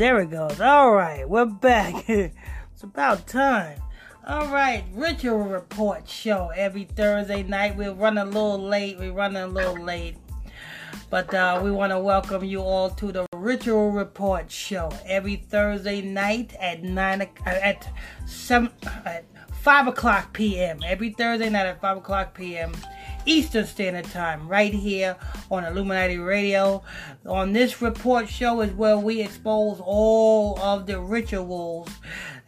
There it goes. All right, we're back. it's about time. All right, Ritual Report show every Thursday night. We're running a little late. We're running a little late. But uh, we want to welcome you all to the Ritual Report show every Thursday night at nine at seven at five o'clock p.m. Every Thursday night at five o'clock p.m. Eastern Standard Time, right here on Illuminati Radio. On this report show is where we expose all of the rituals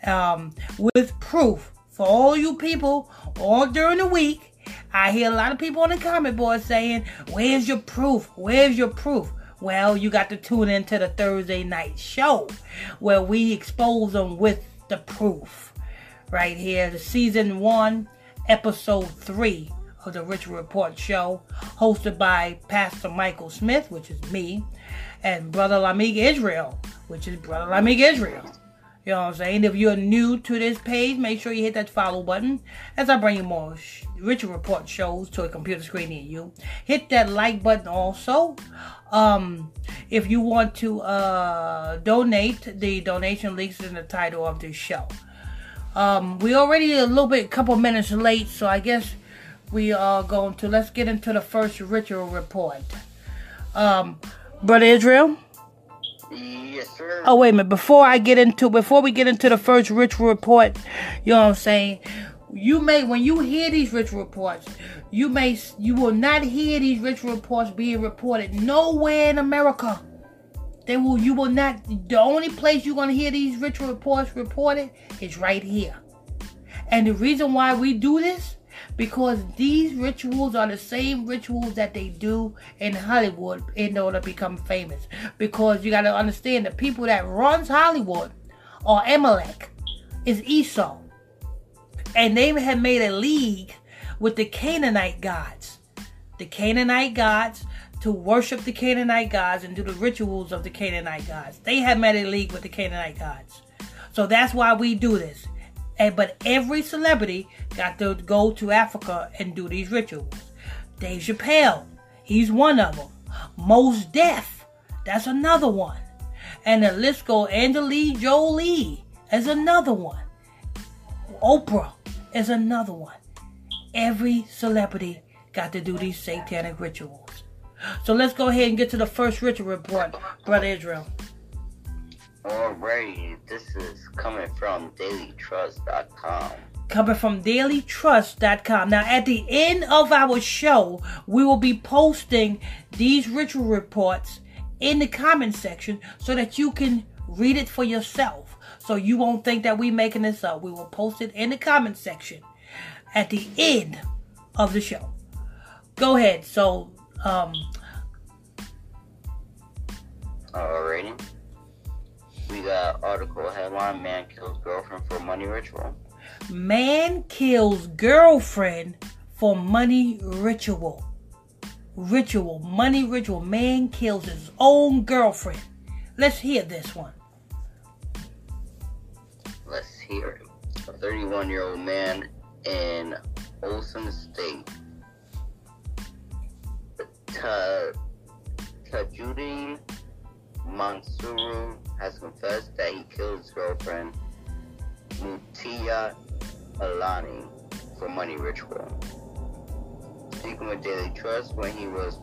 um, with proof for all you people all during the week. I hear a lot of people on the comment board saying, Where's your proof? Where's your proof? Well, you got to tune into the Thursday night show where we expose them with the proof. Right here, the season one, episode three of the Ritual Report show, hosted by Pastor Michael Smith, which is me, and Brother Lamick Israel, which is Brother Lamick Israel. You know what I'm saying? If you're new to this page, make sure you hit that follow button as I bring you more Ritual Report shows to a computer screen near you. Hit that like button also. Um, if you want to uh, donate, the donation links in the title of this show. Um, we already a little bit, a couple minutes late, so I guess we are going to let's get into the first ritual report. Um, Brother Israel. Yes, sir. Oh wait a minute! Before I get into before we get into the first ritual report, you know what I'm saying. You may when you hear these ritual reports, you may you will not hear these ritual reports being reported nowhere in America. They will you will not. The only place you're gonna hear these ritual reports reported is right here. And the reason why we do this because these rituals are the same rituals that they do in Hollywood in order to become famous. Because you got to understand the people that runs Hollywood are Amalek, is Esau, and they have made a league with the Canaanite gods, the Canaanite gods. To worship the Canaanite gods and do the rituals of the Canaanite gods. They have made a league with the Canaanite gods. So that's why we do this. And, but every celebrity got to go to Africa and do these rituals. Dave Chappelle, he's one of them. Mos Def, that's another one. And the list goes. Angelina Jolie is another one. Oprah is another one. Every celebrity got to do these satanic rituals. So let's go ahead and get to the first ritual report, Brother Israel. Alrighty, this is coming from dailytrust.com. Coming from dailytrust.com. Now, at the end of our show, we will be posting these ritual reports in the comment section so that you can read it for yourself. So you won't think that we're making this up. We will post it in the comment section at the end of the show. Go ahead. So, um, Alrighty. We got article headline Man kills girlfriend for money ritual. Man kills girlfriend for money ritual. Ritual, money ritual. Man kills his own girlfriend. Let's hear this one. Let's hear it. A 31 year old man in Osun State. Ta- Tajuddin Mansuru has confessed that he killed his girlfriend, Mutia Alani, for money ritual. Speaking with Daily Trust when he was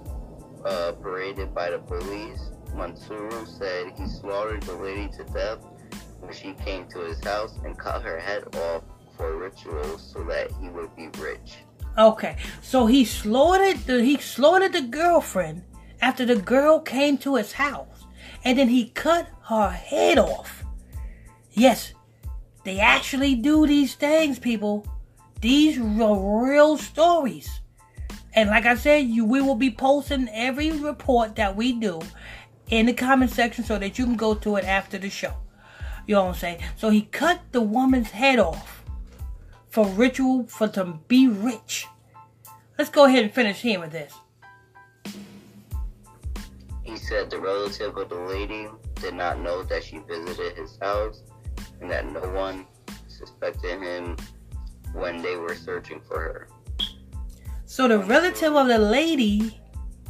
uh, paraded by the police, Mansuru said he slaughtered the lady to death when she came to his house and cut her head off for rituals so that he would be rich. Okay, so he slaughtered the he slaughtered the girlfriend after the girl came to his house, and then he cut her head off. Yes, they actually do these things, people. These are real stories. And like I said, you we will be posting every report that we do in the comment section so that you can go to it after the show. You know what I'm saying? So he cut the woman's head off for ritual for to be rich. Let's go ahead and finish hearing this. He said the relative of the lady did not know that she visited his house and that no one suspected him when they were searching for her. So the relative of the lady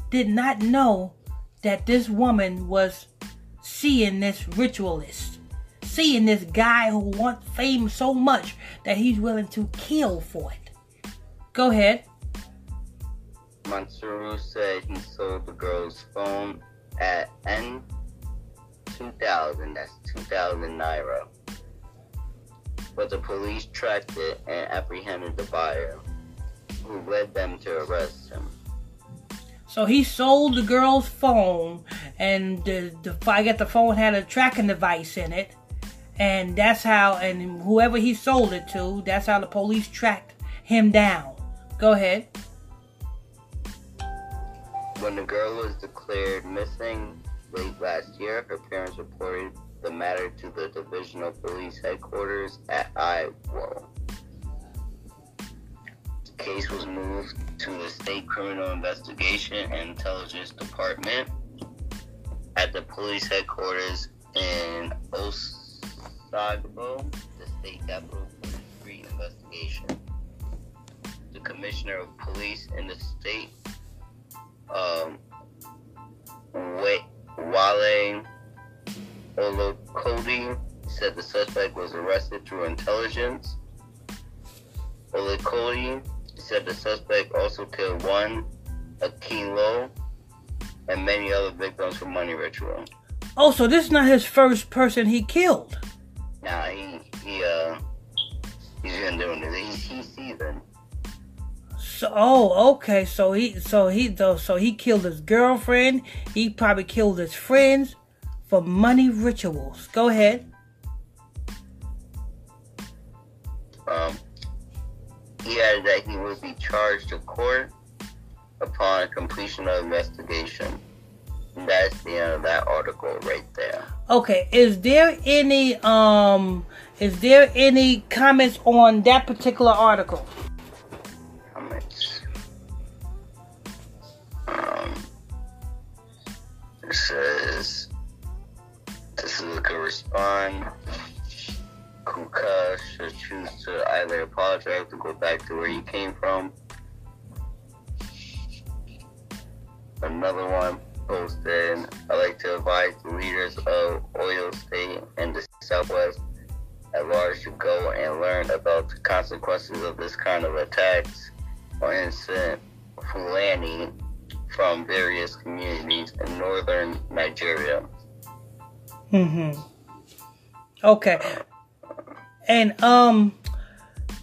did not know that this woman was seeing this ritualist, seeing this guy who wants fame so much that he's willing to kill for it. Go ahead. Mansuru said he sold the girl's phone at N 2000, that's 2000 naira. But the police tracked it and apprehended the buyer, who led them to arrest him. So he sold the girl's phone, and the, the I got the phone had a tracking device in it, and that's how. And whoever he sold it to, that's how the police tracked him down. Go ahead. When the girl was declared missing late last year, her parents reported the matter to the divisional police headquarters at Iwo. The case was moved to the State Criminal Investigation and Intelligence Department at the police headquarters in Osogbo, the state capital, for free investigation. The commissioner of police in the state, um, Wale Olokode, said the suspect was arrested through intelligence. Olokode said the suspect also killed one, Akilo, and many other victims for money ritual. Oh, so this is not his first person he killed. Nah, he he uh he's been doing it. He's he's seasoned. So, oh, okay. So he, so he, so he killed his girlfriend. He probably killed his friends for money rituals. Go ahead. Um, he added that he would be charged to court upon completion of investigation. That's the end of that article right there. Okay. Is there any um? Is there any comments on that particular article? Says this is a respond. Kuka should choose to either apologize or go back to where you came from. Another one posted, I like to advise the leaders of Oil State and the Southwest at large to go and learn about the consequences of this kind of attacks or incident Fulani from various communities in northern Nigeria. Mm-hmm. Okay. And um,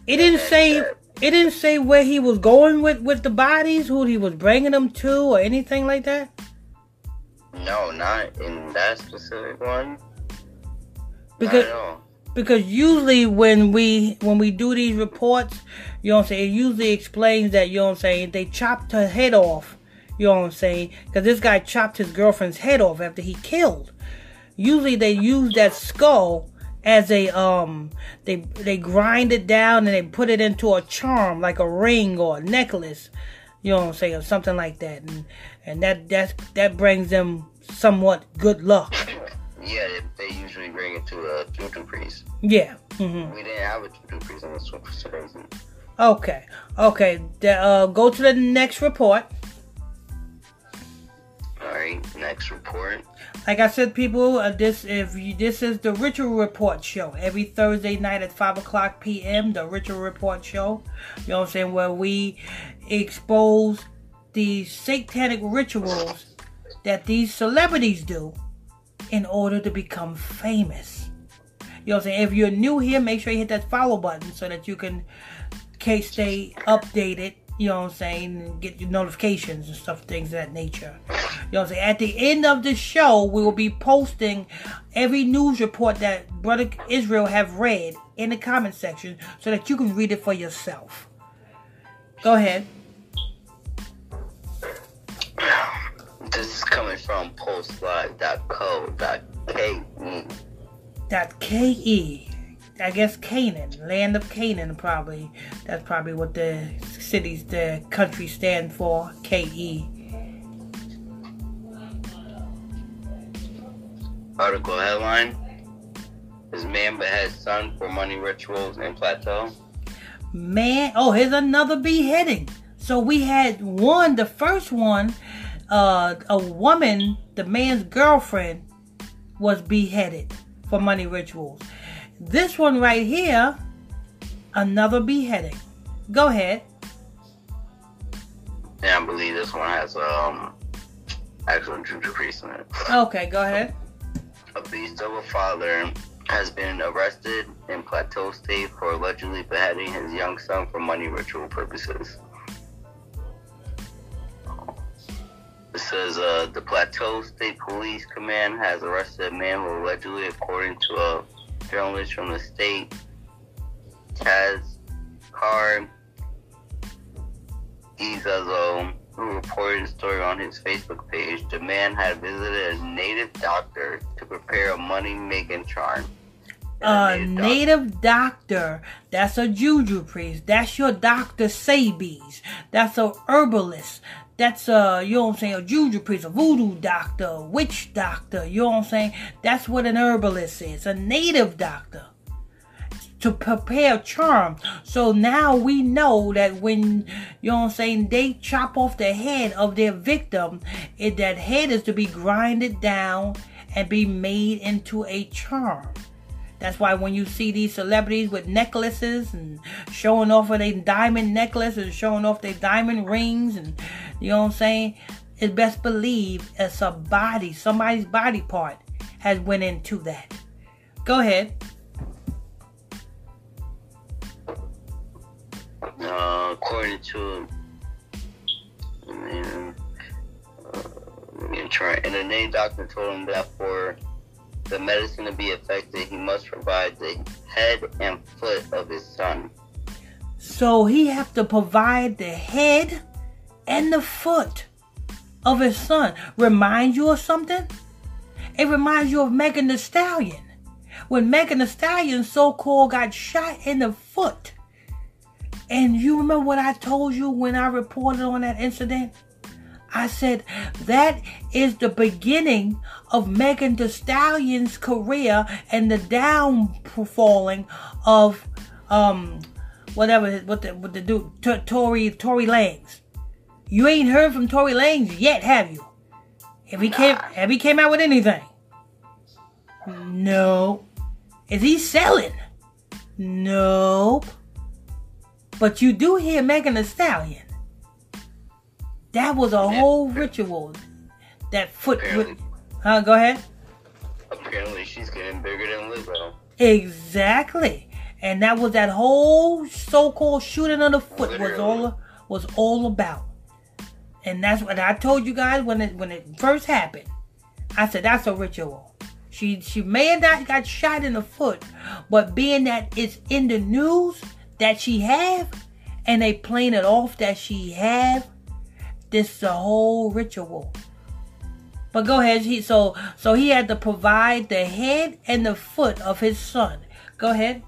it didn't say it didn't say where he was going with with the bodies, who he was bringing them to, or anything like that. No, not in that specific one. Because Not at all. because usually when we when we do these reports, you know what I'm saying, it usually explains that you know what I'm saying they chopped her head off. You know what I'm saying? Because this guy chopped his girlfriend's head off after he killed. Usually they use that skull as a um they they grind it down and they put it into a charm like a ring or a necklace. You know what I'm saying, or something like that, and and that that that brings them somewhat good luck. Yeah, they, they usually bring it to a juju priest. Yeah. Mm-hmm. We didn't have a juju priest in this one for some reason. Okay. Okay. The, uh, go to the next report. All right, next report. Like I said, people, uh, this if you, this is the Ritual Report show every Thursday night at five o'clock p.m. The Ritual Report show. You know what I'm saying? Where we expose the satanic rituals that these celebrities do in order to become famous. You know what I'm saying? If you're new here, make sure you hit that follow button so that you can can stay updated. You know what I'm saying? And get your notifications and stuff, things of that nature. You know what I'm saying? At the end of the show, we will be posting every news report that Brother Israel have read in the comment section so that you can read it for yourself. Go ahead. This is coming from postlive.co.ke. Dot K E. I guess Canaan, land of Canaan, probably. That's probably what the cities, the country stand for. K E. Article headline Is man beheads son for money rituals in Plateau? Man, oh, here's another beheading. So we had one, the first one, uh, a woman, the man's girlfriend, was beheaded for money rituals. This one right here, another beheading. Go ahead. Yeah, I believe this one has um actual juju priest in it. Okay, go ahead. A beast of a father has been arrested in Plateau State for allegedly beheading his young son for money ritual purposes. It says uh, the Plateau State Police Command has arrested a man who allegedly, according to a journalist from the state, Taz Car Izazo, who reported the story on his Facebook page, the man had visited a native doctor to prepare a money-making charm. A native doctor. That's a juju priest. That's your Dr. Sabies. That's a herbalist. That's a, you know what I'm saying, a juju priest, a voodoo doctor, a witch doctor. You know what I'm saying? That's what an herbalist is. A native doctor to prepare charm. So now we know that when you know what I'm saying they chop off the head of their victim, it, that head is to be grinded down and be made into a charm. That's why when you see these celebrities with necklaces and showing off of their diamond necklace and showing off their diamond rings and you know what I'm saying, it's best believe it's a body, somebody's body part has went into that. Go ahead. Uh, according to, man, uh, and the name doctor told him that for the medicine to be effective, he must provide the head and foot of his son. So he have to provide the head and the foot of his son. Remind you of something? It reminds you of Megan Thee Stallion. When Megan Thee Stallion so-called got shot in the foot and you remember what I told you when I reported on that incident? I said that is the beginning of Megan Thee Stallion's career and the downfalling of um whatever what the what the do Tory Tory Lanez. You ain't heard from Tory Lanez yet, have you? Have he came have he came out with anything? No. Is he selling? Nope. But you do hear Megan Thee Stallion. That was a whole ritual. That foot. Ri- huh? Go ahead. Apparently, she's getting bigger than Lizzo. Exactly. And that was that whole so-called shooting of the foot Literally. was all was all about. And that's what I told you guys when it when it first happened. I said that's a ritual. She she may have not got shot in the foot, but being that it's in the news, that she have and they playing it off that she have this is a whole ritual. But go ahead he so so he had to provide the head and the foot of his son. Go ahead.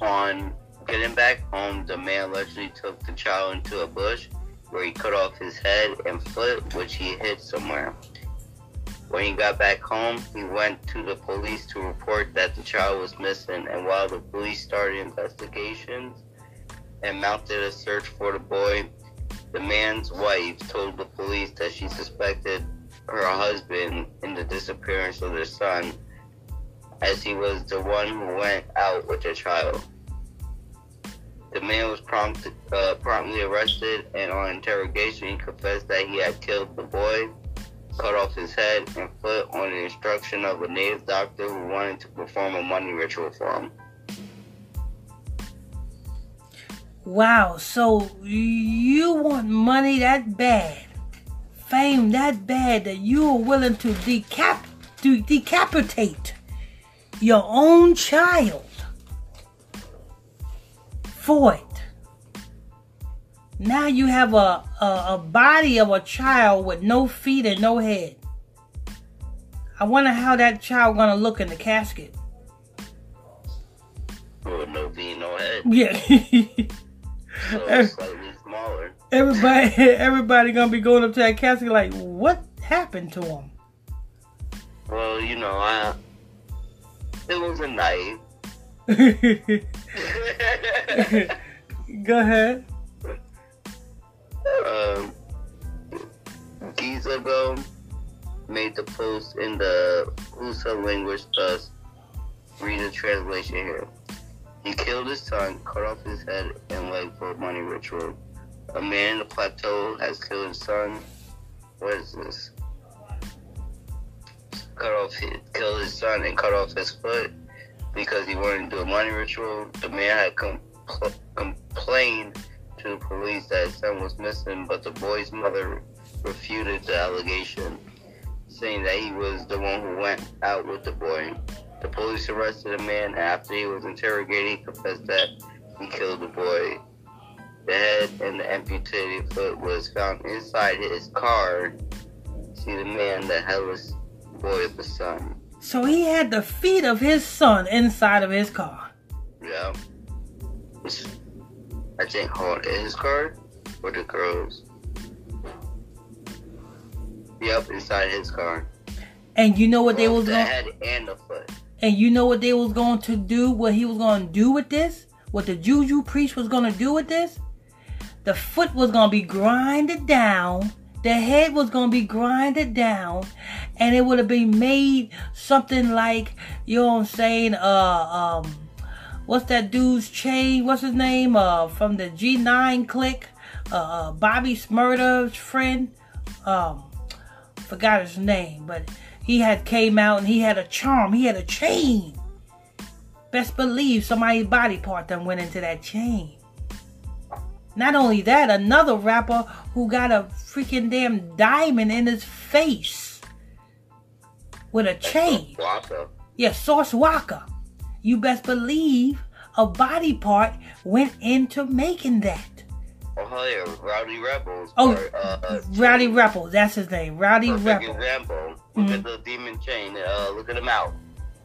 On getting back home the man allegedly took the child into a bush where he cut off his head and foot which he hid somewhere. When he got back home, he went to the police to report that the child was missing, and while the police started investigations and mounted a search for the boy, the man's wife told the police that she suspected her husband in the disappearance of their son, as he was the one who went out with the child. The man was prompt, uh, promptly arrested, and on interrogation, he confessed that he had killed the boy cut off his head and foot on the instruction of a native doctor who wanted to perform a money ritual for him. Wow, so you want money that bad, fame that bad that you are willing to decap to decapitate your own child for it. Now you have a, a, a body of a child with no feet and no head. I wonder how that child gonna look in the casket. With no feet, no head. Yeah. so slightly smaller. Everybody, everybody gonna be going up to that casket like, what happened to him? Well, you know, I, it was a knife. Go ahead um, geez ago, made the post in the Hausa language, thus read the translation here. He killed his son, cut off his head and leg for a money ritual. A man in the plateau has killed his son. What is this? Cut off his, killed his son and cut off his foot because he wanted to do a money ritual. The man had compl- complained to the police that his son was missing, but the boy's mother refuted the allegation, saying that he was the one who went out with the boy. The police arrested a man after he was interrogated. He confessed that he killed the boy. The head and the amputated foot was found inside his car. See the man, the headless boy of the son. So he had the feet of his son inside of his car. Yeah. I think, hold his car or the girls? Yep, inside his car. And you know what they was the going head and the foot. And you know what they was going to do, what he was going to do with this? What the juju priest was going to do with this? The foot was going to be grinded down. The head was going to be grinded down. And it would have been made something like, you know what I'm saying, uh, um, what's that dude's chain? What's his name? Uh, from the G9 clique. Uh, uh, Bobby Shmurda's friend. Um, forgot his name, but he had came out and he had a charm. He had a chain. Best believe somebody's body part then went into that chain. Not only that, another rapper who got a freaking damn diamond in his face with a chain. Waka. Yeah, Source Walker. You best believe a body part went into making that. Oh yeah, Rowdy Rebels. Oh, or, uh, Rowdy Rebels, that's his name. Rowdy Rebel. example. Look Mhm. at the demon chain. Uh, look at the mouth.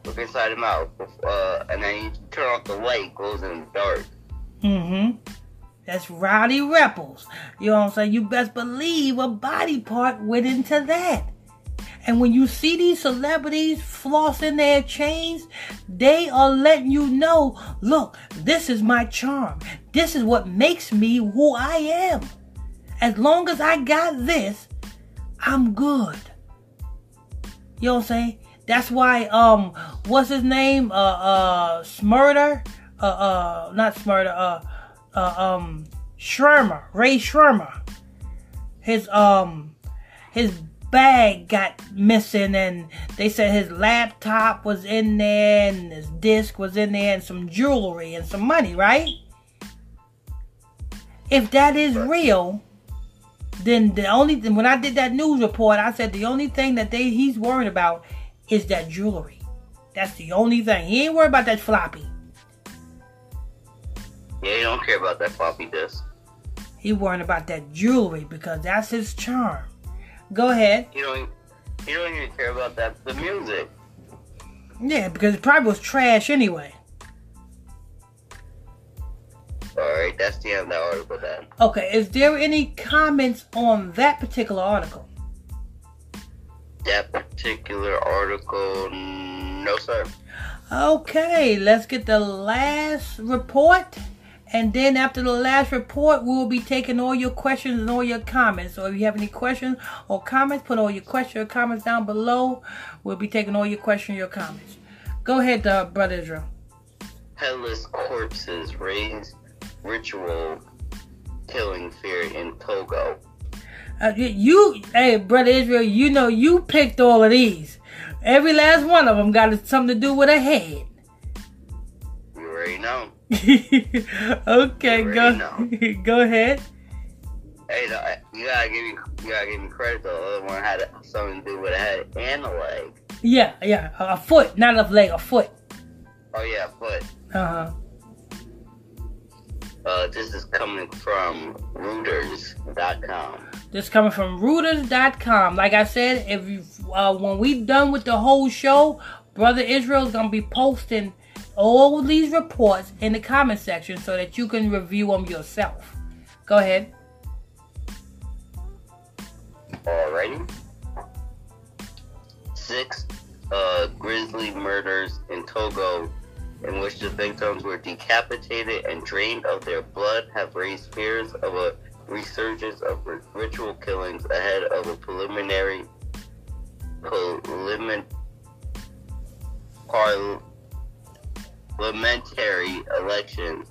Look inside the mouth. Uh, and then you turn off the light, goes in the dark. Mm-hmm. That's Rowdy Rebels. You know what I'm saying? You best believe a body part went into that. And when you see these celebrities flossing their chains, they are letting you know, look, this is my charm. This is what makes me who I am. As long as I got this, I'm good. You know what I'm saying? That's why um what's his name? Uh uh Smurder? Uh uh not Smurder, uh uh um Schirmer, Ray Schirmer. His um his bag got missing and they said his laptop was in there and his disc was in there and some jewelry and some money, right? If that is real, then the only thing when I did that news report, I said the only thing that they he's worried about is that jewelry. That's the only thing. He ain't worried about that floppy. Yeah, he don't care about that floppy disk. He worried about that jewelry because that's his charm. Go ahead. You don't. You don't even care about that. The music. Yeah, because it probably was trash anyway. All right, that's the end of that article. Then. Okay, is there any comments on that particular article? That particular article, no sir. Okay, let's get the last report. And then after the last report, we will be taking all your questions and all your comments. So if you have any questions or comments, put all your questions or comments down below. We'll be taking all your questions and your comments. Go ahead, uh, Brother Israel. Headless corpses raise ritual killing fear in Togo. Uh, you- hey, Brother Israel, you know you picked all of these. Every last one of them got something to do with a head. You already know. okay, You go already go ahead. Hey, you gotta give me, you gotta give me credit. The other one had something to do with a head and a leg. Yeah, yeah, a foot, not a leg, a foot. Oh yeah, foot. Uh huh. Uh, this is coming from Reuters.com. This coming from Reuters.com. Like I said, if you uh, when we done with the whole show, Brother Israel is gonna be posting all these reports in the comment section so that you can review them yourself. Go ahead. Alrighty. Six uh, grisly murders in Togo, in which the victims were decapitated and drained of their blood, have raised fears of a resurgence of ri- ritual killings ahead of a preliminary parliament, parliamentary elections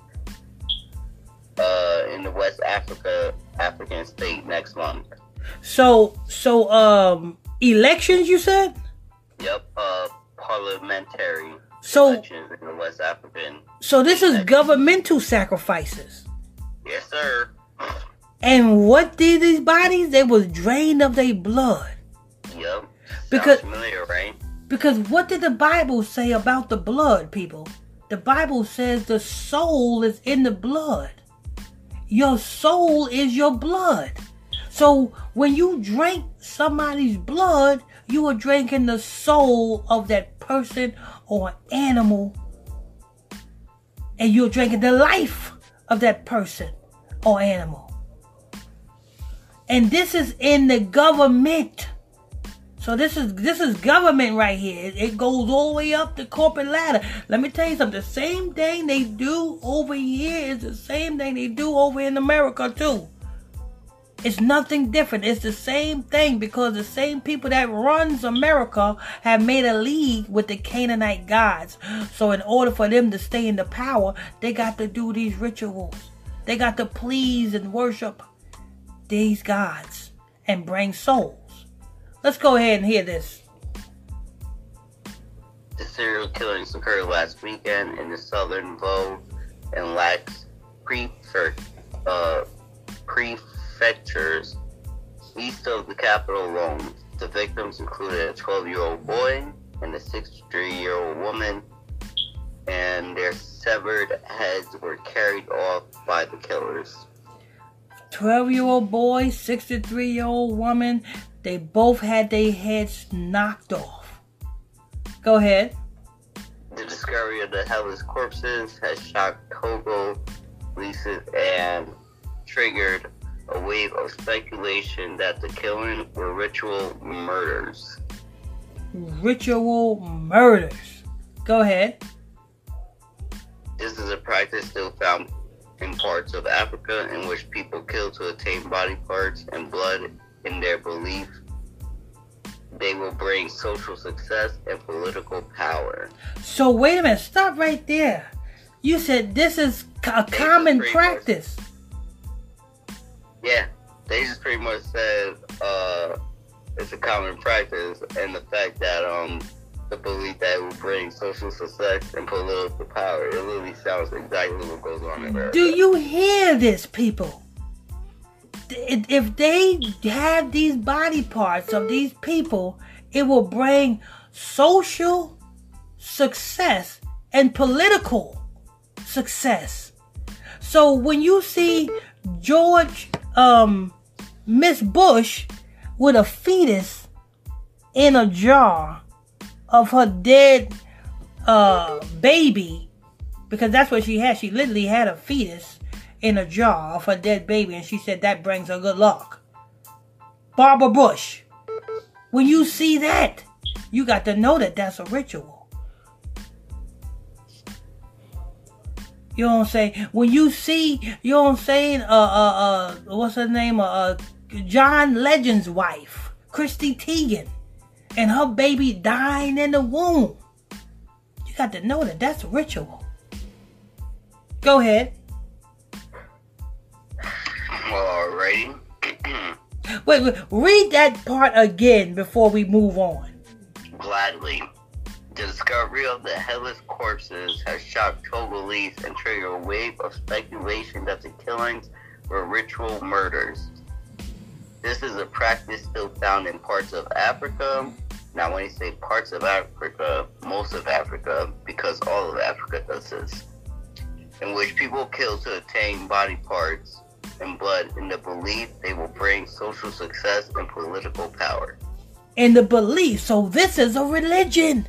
uh, in the West Africa African state next month. So, so um, elections. You said. Yep. Uh, parliamentary So, elections in West African. so this is governmental sacrifices. Yes, sir. And what did these bodies? They was drained of their blood. Yep. Because- familiar, right? Because what did the Bible say about the blood, people? The Bible says the soul is in the blood. Your soul is your blood. So when you drink somebody's blood, you are drinking the soul of that person or animal. And you're drinking the life of that person or animal. And this is in the government. So this is this is government right here. It, it goes all the way up the corporate ladder. Let me tell you something. The same thing they do over here is the same thing they do over in America too. It's nothing different. It's the same thing because the same people that runs America have made a league with the Canaanite gods. So in order for them to stay in the power, they got to do these rituals. They got to please and worship these gods and bring souls. Let's go ahead and hear this. The serial killings occurred last weekend in the southern Vo and Lacs prefect, uh, prefectures east of the capital Lomé. The victims included a 12 year old boy and a 63 year old woman, and their severed heads were carried off by the killers. 12 year old boy, 63 year old woman, they both had their heads knocked off. Go ahead. The discovery of the headless corpses has shocked Togo Lisa, and triggered a wave of speculation that the killing were ritual murders. Ritual murders. Go ahead. This is a practice still found in parts of Africa in which people kill to attain body parts and blood in their belief they will bring social success and political power. So, wait a minute. Stop right there. You said this is a common practice. Yeah, they just pretty much said uh, it's a common practice, and the fact that um the belief that will bring social success and political power. It literally sounds exactly what goes on in America. Do you hear this, people? If they have these body parts of these people, it will bring social success and political success. So when you see George, um, Miss Bush with a fetus in a jar of her dead uh, baby, because that's what she had. She literally had a fetus in a jar of her dead baby, and she said that brings her good luck. Barbara Bush, when you see that, you got to know that that's a ritual. You know what I'm saying? When you see, you know what I'm saying? Uh, uh, uh, what's her name? Uh, uh John Legend's wife, Chrissy Teigen, and her baby dying in the womb. You got to know that that's a ritual. Go ahead. Alrighty. Wait, wait, read that part again before we move on. Gladly. The discovery of the headless corpses has shocked Togolese and triggered a wave of speculation that the killings were ritual murders. This is a practice still found in parts of Africa. Now, when you say parts of Africa, most of Africa, because all of Africa does this, in which people kill to attain body parts and blood in the belief they will bring social success and political power. And the belief. So this is a religion.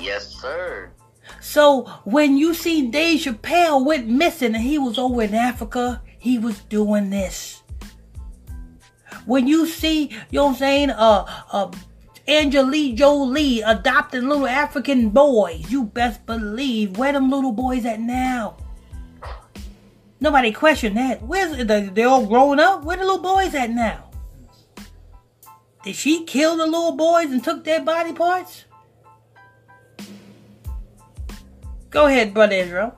Yes, sir. So when you see Dave Chappelle went missing and he was over in Africa, he was doing this. When you see, you know what I'm saying, uh, uh, Angelique Jolie adopting little African boys, you best believe where them little boys at now. Nobody question that. Where's they? They all grown up. Where the little boys at now? Did she kill the little boys and took their body parts? Go ahead, Brother Israel.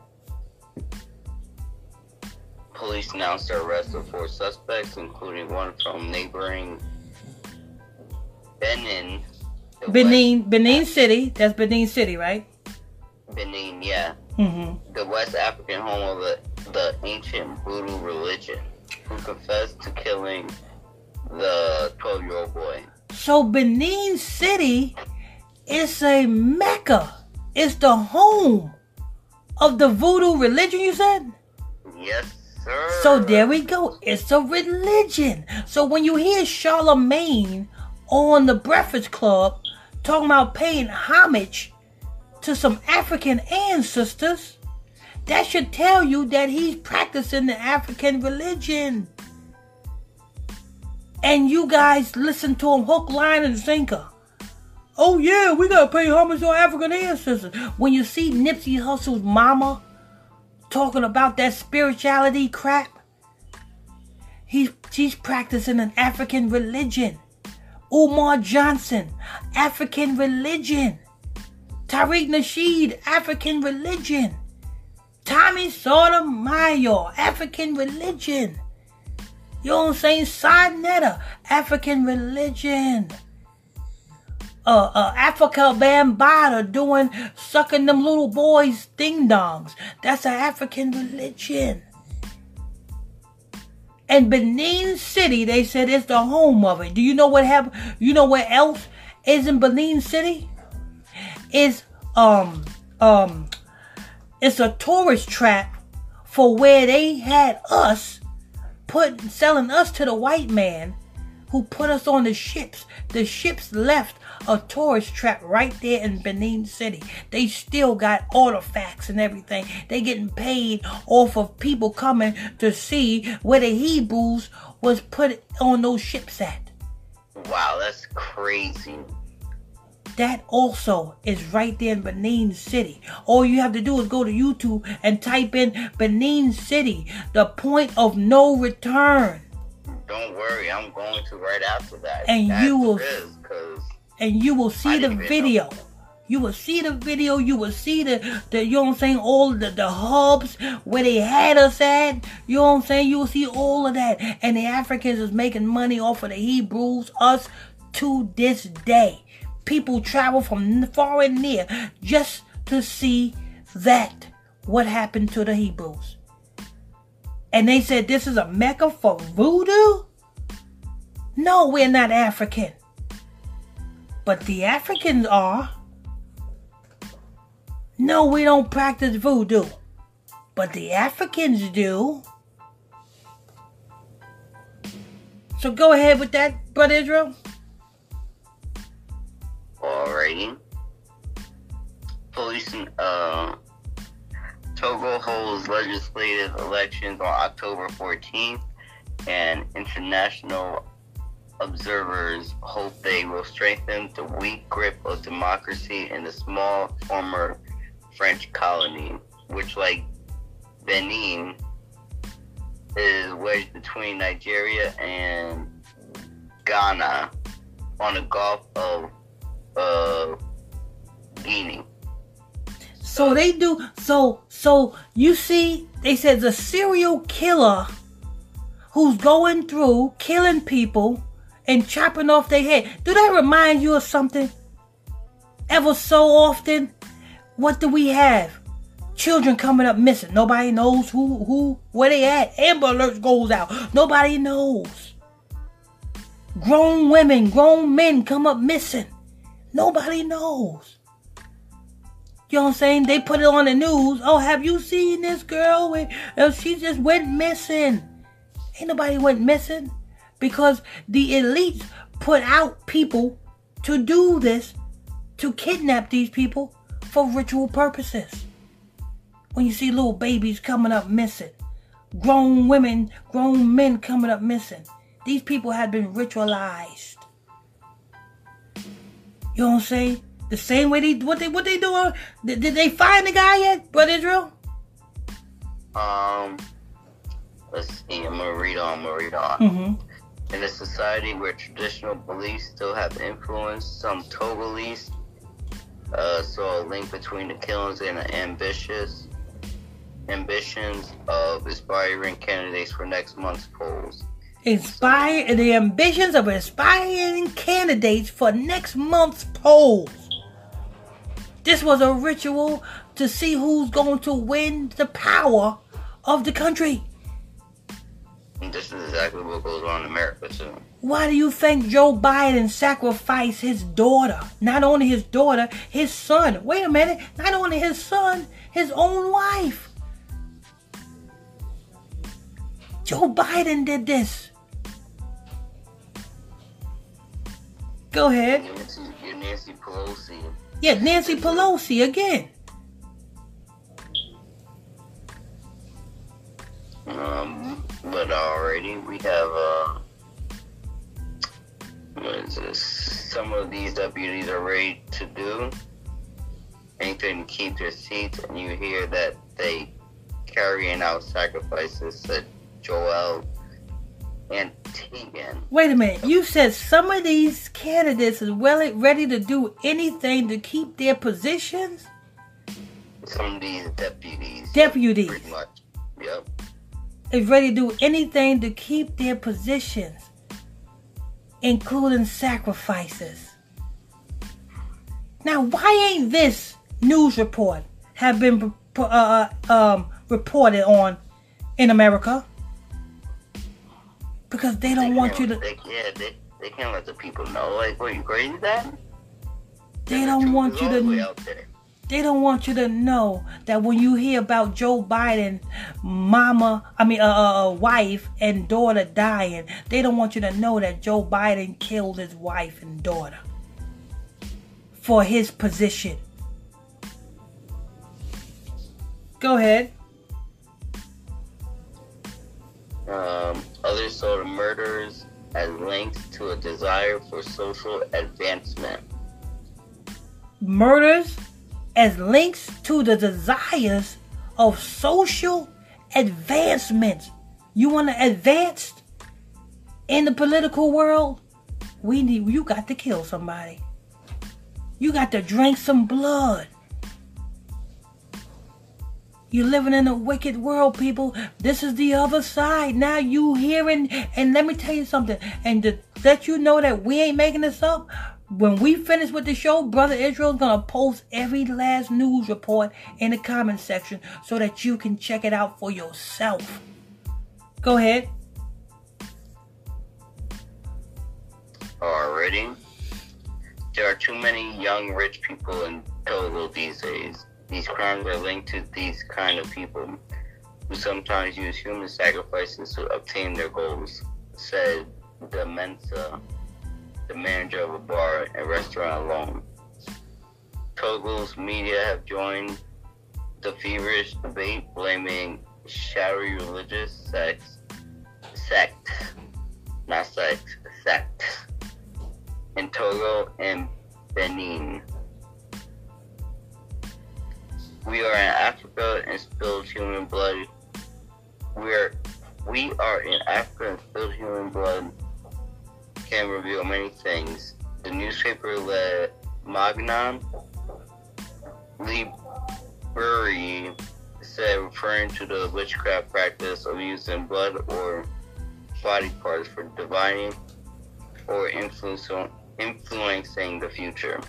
Police announced the arrest of four suspects, including one from neighboring Benin. Benin, Benin City. That's Benin City, right? Benin, yeah. Mm-hmm. The West African home of the, the ancient voodoo religion, who confessed to killing the 12 year old boy. So Benin City is a mecca. It's the home of the voodoo religion. You said. Yes, sir. So there we go. It's a religion. So when you hear Charlemagne on the Breakfast Club talking about paying homage to some African ancestors, that should tell you that he's practicing the African religion. And you guys listen to him hook, line, and sinker. Oh yeah, we gotta pay homage to our African ancestors. When you see Nipsey Hussle's mama talking about that spirituality crap. He's she's practicing an African religion. Umar Johnson, African religion. Tariq Nasheed, African religion. Tommy Sotomayor, African religion. You know what I'm saying? Sinetta, African religion. Uh, uh, Afrika Bambaataa doing sucking them little boys' ding dongs. That's an African religion. And Benin City, they said it's the home of it. Do you know what happened? You know where else is in Benin City? Is um um it's a tourist trap for where they had us put selling us to the white man who put us on the ships. The ships left a tourist trap right there in Benin City. They still got artifacts and everything. They getting paid off of people coming to see where the Hebrews was put on those ships at. Wow, that's crazy. That also is right there in Benin City. All you have to do is go to YouTube and type in Benin City, the point of no return. Don't worry, I'm going to right after that. And That's you will- cause and you will see the video. You will see the video. You will see the, the you know what I'm saying, all the, the hubs where they had us at. You know what I'm saying? You will see all of that. And the Africans is making money off of the Hebrews, us to this day. People travel from far and near just to see that. What happened to the Hebrews. And they said this is a mecca for voodoo? No, we're not African. But the Africans are. No, we don't practice voodoo. But the Africans do. So go ahead with that, Brother Israel. Alrighty. Police in uh, Togo holds legislative elections on October 14th, and international observers hope they will strengthen the weak grip of democracy in the small former French colony, which, like Benin, is wedged between Nigeria and Ghana on the Gulf of uh, Guinea. So they do. So so you see, they said the serial killer who's going through killing people and chopping off their head. Do that remind you of something? Ever so often, what do we have? Children coming up missing. Nobody knows who who where they at. Amber alerts goes out. Nobody knows. Grown women, grown men come up missing. Nobody knows. You know what I'm saying? They put it on the news. Oh, have you seen this girl? She just went missing. Ain't nobody went missing because the elites put out people to do this, to kidnap these people for ritual purposes. When you see little babies coming up missing, grown women, grown men coming up missing, these people have been ritualized. You know what I'm saying? The same way they what they what they doing? Did, did they find the guy yet, Brother Israel? Um, let's see. I'm gonna read on. I'm gonna read on. Mm-hmm. In a society where traditional beliefs still have influence, some Togolese uh, saw a link between the killings and the ambitious ambitions of aspiring candidates for next month's polls. Inspire the ambitions of aspiring candidates for next month's polls. This was a ritual to see who's going to win the power of the country. And this is exactly what goes on in America too. Why do you think Joe Biden sacrificed his daughter? Not only his daughter, his son. Wait a minute. Not only his son, his own wife. Joe Biden did this. Go ahead. Nancy, Nancy Pelosi. Yeah, Nancy Pelosi again. Um, but already we have uh, what is this? Some of these deputies are ready to do anything to keep their seats, and you hear that they carrying out sacrifices. Said Joel and Tegan. Wait a minute. You said some of these candidates is well ready to do anything to keep their positions? Some of these deputies. Deputies. Pretty much. Yep. Is ready to do anything to keep their positions, including sacrifices. Now, why ain't this news report have been uh, uh, um, reported on in America? Because they don't They want you to. They, yeah, they, they can't let the people know. Like, what, you crazy that? They don't want you all the way to. They don't want you to know that when you hear about Joe Biden, mama, I mean, a uh, uh, wife and daughter dying, they don't want you to know that Joe Biden killed his wife and daughter for his position. Go ahead. Um, others saw the murders as linked to a desire for social advancement. Murders as links to the desires of social advancement. You want to advance in the political world? We need you got to kill somebody. You got to drink some blood. You're living in a wicked world, people. This is the other side. Now you hearing, and let me tell you something. And to let you know that we ain't making this up, when we finish with the show, Brother Israel's gonna post every last news report in the comment section so that you can check it out for yourself. Go ahead. Already, there are too many young rich people in Togo these days. These crimes are linked to these kind of people who sometimes use human sacrifices to obtain their goals, said the Mensa, the manager of a bar and restaurant alone. Togo's media have joined the feverish debate blaming shadowy religious sects, sect, not sect, sect, in Togo and Benin. We are in Africa and spilled human blood. We are we are in Africa and spilled human blood can reveal many things. The newspaper Le Magnan Libéré said referring to the witchcraft practice of using blood or body parts for divining or influencing influencing the future.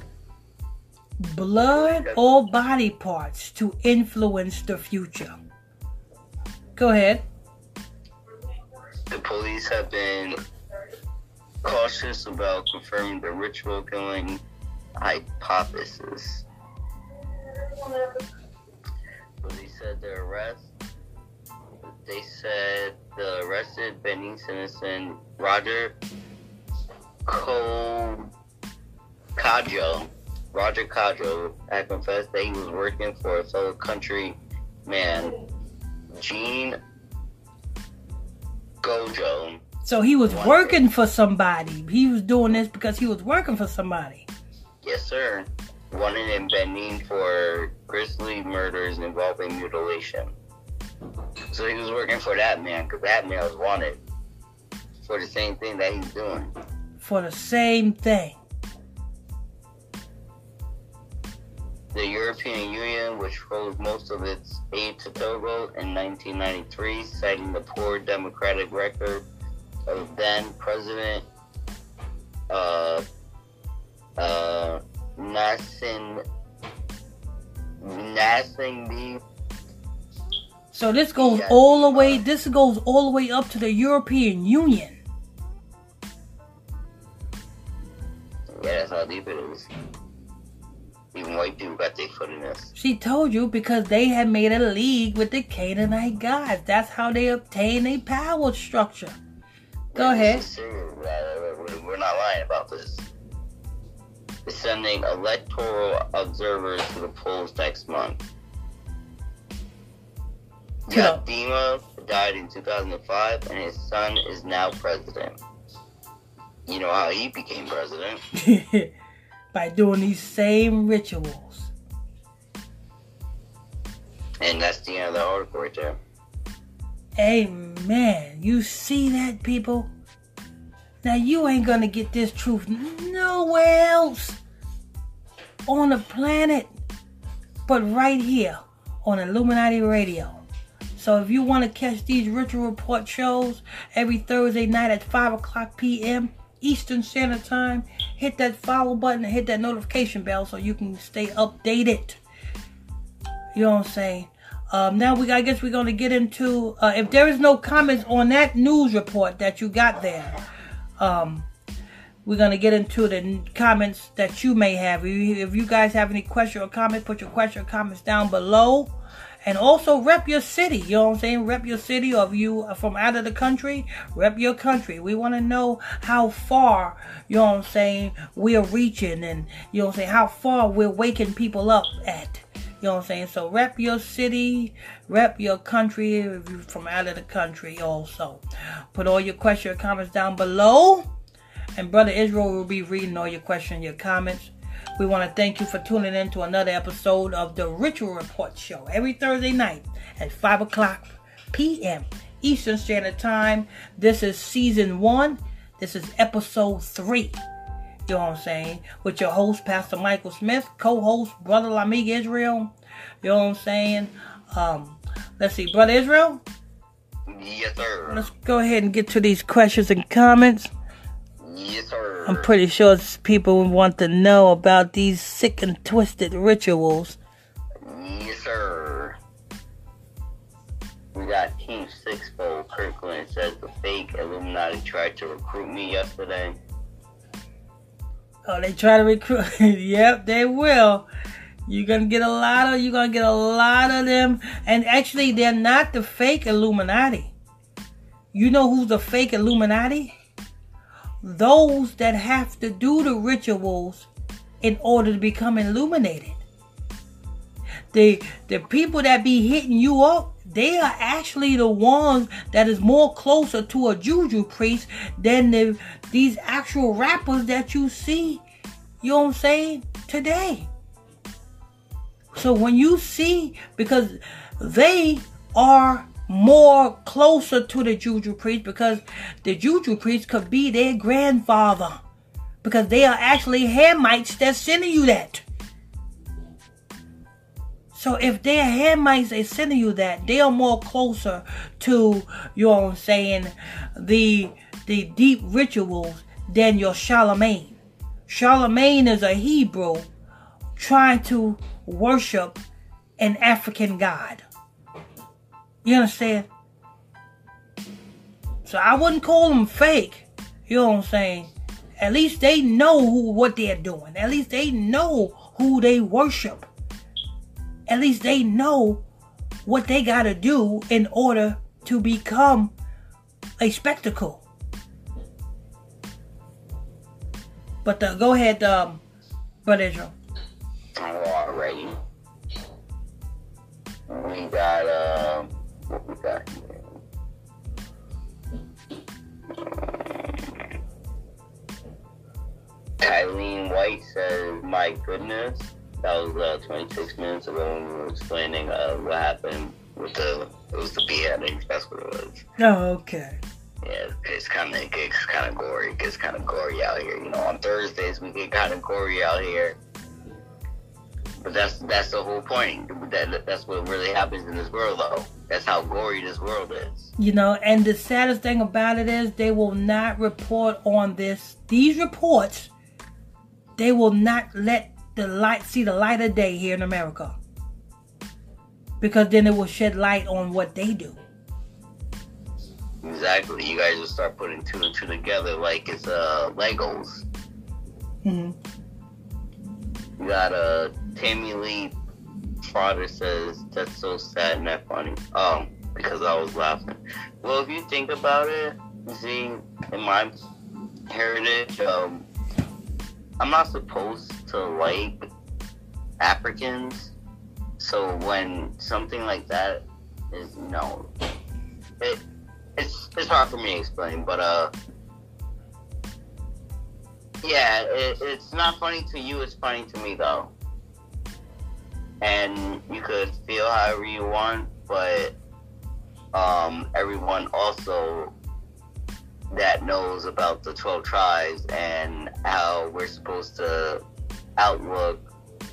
Blood or body parts to influence the future. Go ahead. The police have been cautious about confirming the ritual killing hypothesis. Police said the arrest. They said the arrested Benin citizen Roger Kajo, Roger Kajo, had confessed that he was working for a fellow countryman, Gene Gojo, So he was working for somebody. He was doing this because he was working for somebody. Yes, sir. Wanted in Benin for grisly murders involving mutilation. So he was working for that man because that man was wanted for for the same thing that he's doing. For the same thing. The European Union, which froze most of its aid to Togo in 1993, citing the poor democratic record of then President uh, uh, Nassin Nassin So this goes all the way. This goes all the way up to the European Union. Yeah, that's how deep it is. Even white people got their foot in this. She told you because they had made a league with the Canaanite gods. That's how they obtained a power structure. Go ahead. Uh, we're not lying about this. Is sending electoral observers to the polls next month. Yeah. Dima died in 2005, and his son is now president. You know how he became president? By doing these same rituals. And that's the end of the article right there. Amen. You see that, people? Now, you ain't gonna get this truth nowhere else on the planet but right here on Illuminati Radio. So, if you want to catch these ritual report shows every Thursday night at 5 o'clock p.m. Eastern Standard Time, hit that follow button and hit that notification bell so you can stay updated. You know what I'm saying? Um, now we, I guess we're going to get into uh, if there is no comments on that news report that you got there. Um, we're going to get into the comments that you may have. If you guys have any question or comment, put your question or comments down below. And also rep your city. You know what I'm saying? Rep your city. Or if you are from out of the country, rep your country. We want to know how far, you know what I'm saying, we're reaching and, you know what I'm saying, how far we're waking people up at. You know what I'm saying? So rep your city, rep your country if you're from out of the country also. Put all your questions or comments down below. And Brother Israel will be reading all your questions, your comments. We want to thank you for tuning in to another episode of the Ritual Report Show every Thursday night at 5 o'clock p.m. Eastern Standard Time. This is season one. This is episode three. You know what I'm saying? With your host, Pastor Michael Smith, co-host, Brother Lamick Israel. You know what I'm saying? Um, let's see, Brother Israel? Yes, sir. Let's go ahead and get to these questions and comments. Yes, sir. I'm pretty sure people want to know about these sick and twisted rituals. Yes, sir. We got Team Sixfold. Kirkland says the fake Illuminati tried to recruit me yesterday. Oh, they try to recruit. yep, they will. You're gonna get a lot of. You're gonna get a lot of them, and actually, they're not the fake Illuminati. You know who's the fake Illuminati? Those that have to do the rituals in order to become illuminated. The the people that be hitting you up, they are actually the ones that is more closer to a juju priest than the these actual rappers that you see, you know what I'm saying, today. So when you see, because they are more closer to the juju priest, because the juju priest could be their grandfather, because they are actually Hamites that's sending you that. So if they're Hamites, they sending you that, they are more closer to, you know I'm saying, the the deep rituals than your Charlemagne. Charlemagne is a Hebrew trying to worship an African god. You understand? So I wouldn't call them fake. You know what I'm saying? At least they know who what they're doing. At least they know who they worship. At least they know what they got to do in order to become a spectacle. But uh, go ahead, um, Brother Israel. Alrighty. We got, uh, what we got here? White says, my goodness. That was uh, 26 minutes ago when we were explaining uh, what happened with the, it was the beheading. That's what it was. Oh, okay. Yeah, it's kind of it gets kind of gory. It gets kind of gory out here. You know, on Thursdays we get kind of gory out here. But that's that's the whole point. That that's what really happens in this world, though. That's how gory this world is. You know, and the saddest thing about it is they will not report on this. These reports, they will not let the light see the light of day here in America. Because then it will shed light on what they do. Exactly. You guys will start putting two and two together like it's uh Legos. hmm You got uh Tammy Lee Trotter says that's so sad and that funny. Um, because I was laughing. Well, if you think about it, you see, in my heritage, um, I'm not supposed to like Africans. So when something like that is, you know, it it's it's hard for me to explain, but uh, yeah, it, it's not funny to you. It's funny to me though, and you could feel however you want, but um, everyone also that knows about the 12 tribes and how we're supposed to outlook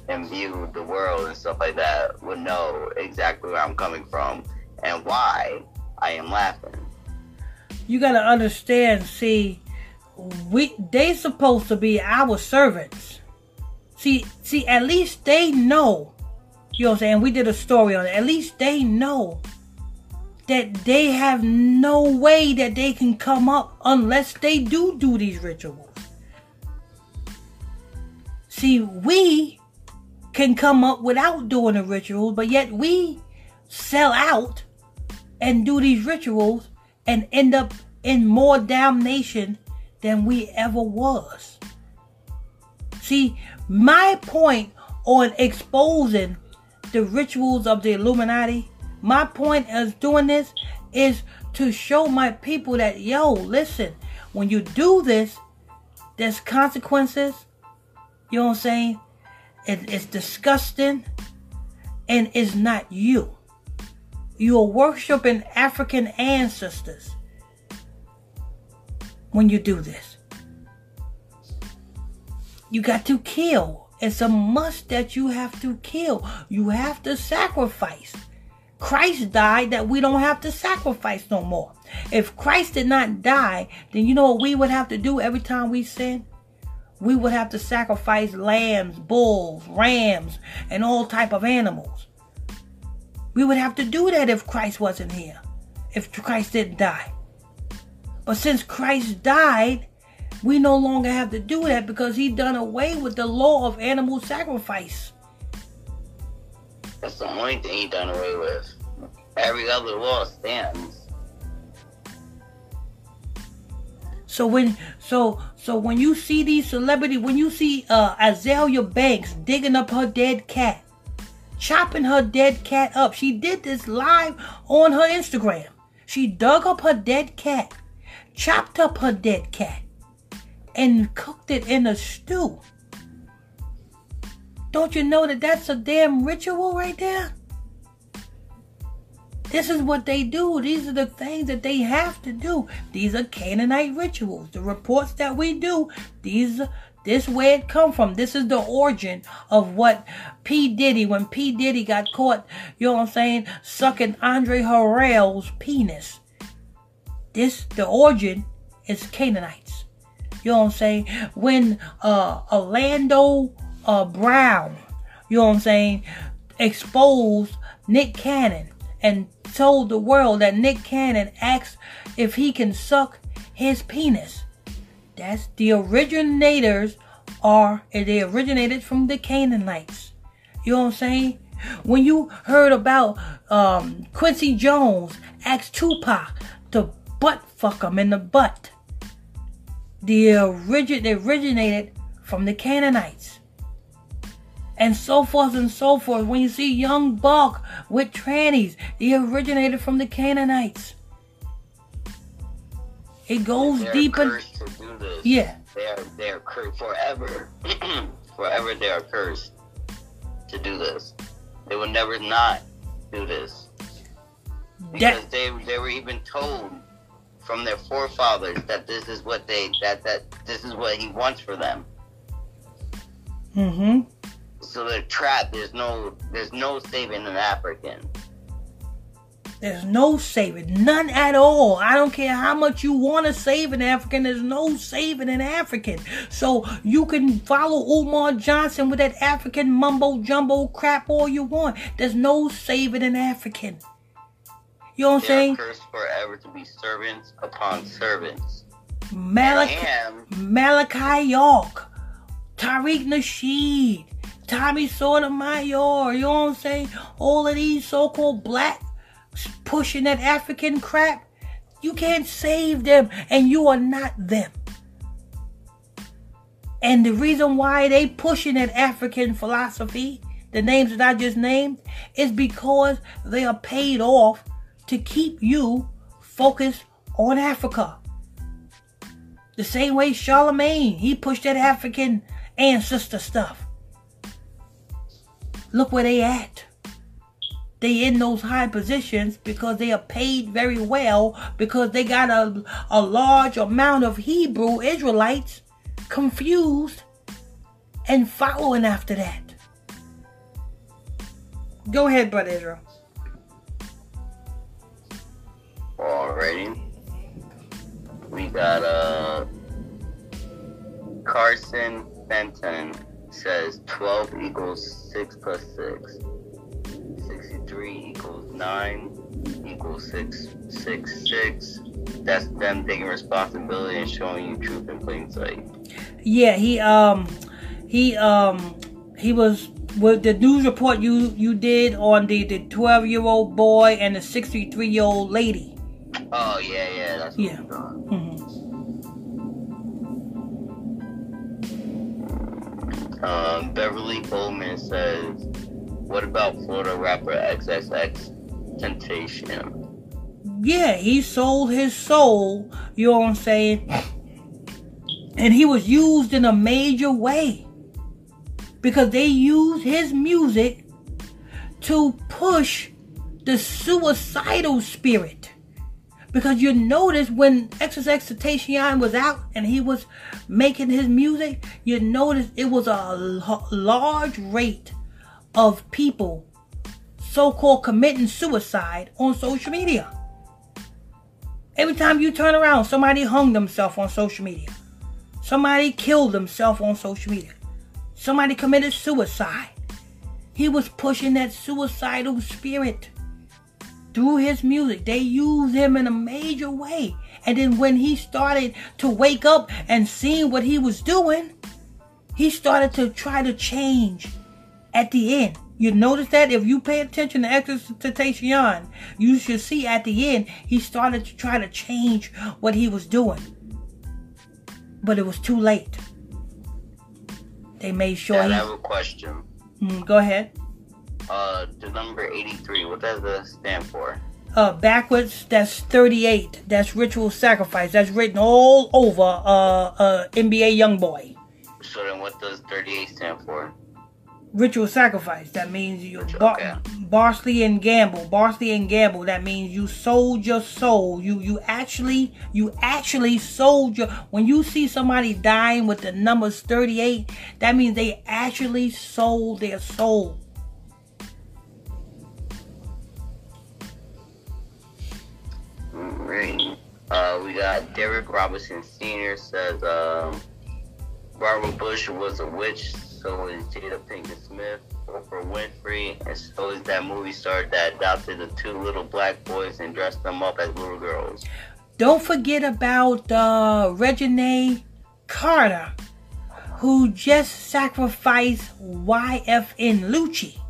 and view the world and stuff like that would know exactly where I'm coming from and why I am laughing. You gotta understand, see, we they supposed to be our servants. See, see, at least they know. You know what I'm saying? We did a story on it. At least they know that they have no way that they can come up unless they do do these rituals. See, we can come up without doing the rituals, but yet we sell out and do these rituals and end up in more damnation than we ever was. See, my point on exposing the rituals of the Illuminati, my point as doing this is to show my people that, yo, listen, when you do this, there's consequences. You know what I'm saying? It, it's disgusting and it's not you. You are worshiping African ancestors when you do this. You got to kill. It's a must that you have to kill. You have to sacrifice. Christ died that we don't have to sacrifice no more. If Christ did not die, then you know what we would have to do every time we sin? We would have to sacrifice lambs, bulls, rams, and all type of animals. We would have to do that if Christ wasn't here. If Christ didn't die. But since Christ died, we no longer have to do that because he done away with the law of animal sacrifice. That's the only thing he done away with. Every other law stands. So when so so when you see these celebrity, when you see uh Azealia Banks digging up her dead cat, chopping her dead cat up, she did this live on her Instagram. She dug up her dead cat, chopped up her dead cat, and cooked it in a stew. Don't you know that that's a damn ritual right there? This is what they do. These are the things that they have to do. These are Canaanite rituals. The reports that we do, these this where it come from. This is the origin of what P. Diddy, when P. Diddy got caught, you know what I'm saying, sucking Andre Harrell's penis. This the origin is Canaanites. You know what I'm saying? When uh Orlando uh Brown, you know what I'm saying, exposed Nick Cannon and told the world that Nick Cannon asked if he can suck his penis. That's the originators are they originated from the Canaanites. You know what I'm saying? When you heard about um, Quincy Jones asked Tupac to butt fuck him in the butt, the origin they originated from the Canaanites and so forth and so forth. When you see Young Buck with trannies, they originated from the Canaanites. It goes They're deeper. cursed to do this. Yeah. They are they are cursed forever. forever they are cursed to do this. They will never not do this. Because That they they were even told from their forefathers that this is what they that that this is what he wants for them. Mm-hmm. So they're trapped. There's no there's no saving an African. There's no saving, none at all. I don't care how much you want to save an African, there's no saving an African. So you can follow Umar Johnson with that African mumbo jumbo crap all you want. There's no saving an African. You know what I'm saying? cursed forever to be servants upon servants. Malachi, Malachi York, Tariq Nasheed, Tommy Sotomayor, you know what I'm saying? All of these so-called black pushing that African crap, you can't save them and you are not them. And the reason why they pushing that African philosophy, the names that I just named, is because they are paid off to keep you focused on Africa. The same way Charlemagne, he pushed that African ancestor stuff. Look where they at. They in those high positions because they are paid very well because they got a, a large amount of Hebrew Israelites confused and following after that. Go ahead, Brother Israel. already. We got uh Carson Fenton says 12 equals 6 plus 6. 63 equals 9 equals 6, 6, 6. That's them taking responsibility and showing you truth in plain sight. Yeah, he um he um he was with the news report you you did on the the 12 year old boy and the 63 year old lady. Oh, yeah, yeah, that's what Yeah. Um, Beverly Coleman says, What about Florida rapper XXX Temptation? Yeah, he sold his soul, you know what I'm saying? And he was used in a major way. Because they used his music to push the suicidal spirit. Because you notice when XXX Tentacion was out and he was making his music, you notice it was a large rate of people so-called committing suicide on social media. Every time you turn around, somebody hung themselves on social media. Somebody killed themselves on social media. Somebody committed suicide. He was pushing that suicidal spirit through his music. They used him in a major way. And then when he started to wake up and seeing what he was doing, he started to try to change at the end. You notice that if you pay attention to Exorcitation, you should see at the end he started to try to change what he was doing. But it was too late. They made sure Dad, I he. have a question. Mm, go ahead. Uh, the number 83, what does that stand for? Uh, backwards, that's 38. That's ritual sacrifice. That's written all over uh, uh, NBA Youngboy. So then what does 38 stand for? Ritual sacrifice. That means you Ritual, bar- okay. Barsley and Gamble. Barsley and Gamble. That means you sold your soul. You you actually you actually sold your. When you see somebody dying with the numbers 38, that means they actually sold their soul. Uh, we got Derek Robinson Sr. says, um, Barbara Bush was a witch, so is Jada Pinkett Smith, Oprah Winfrey, and so is that movie star that adopted the two little black boys and dressed them up as little girls. Don't forget about uh, Reginae Carter, who just sacrificed YFN Lucci.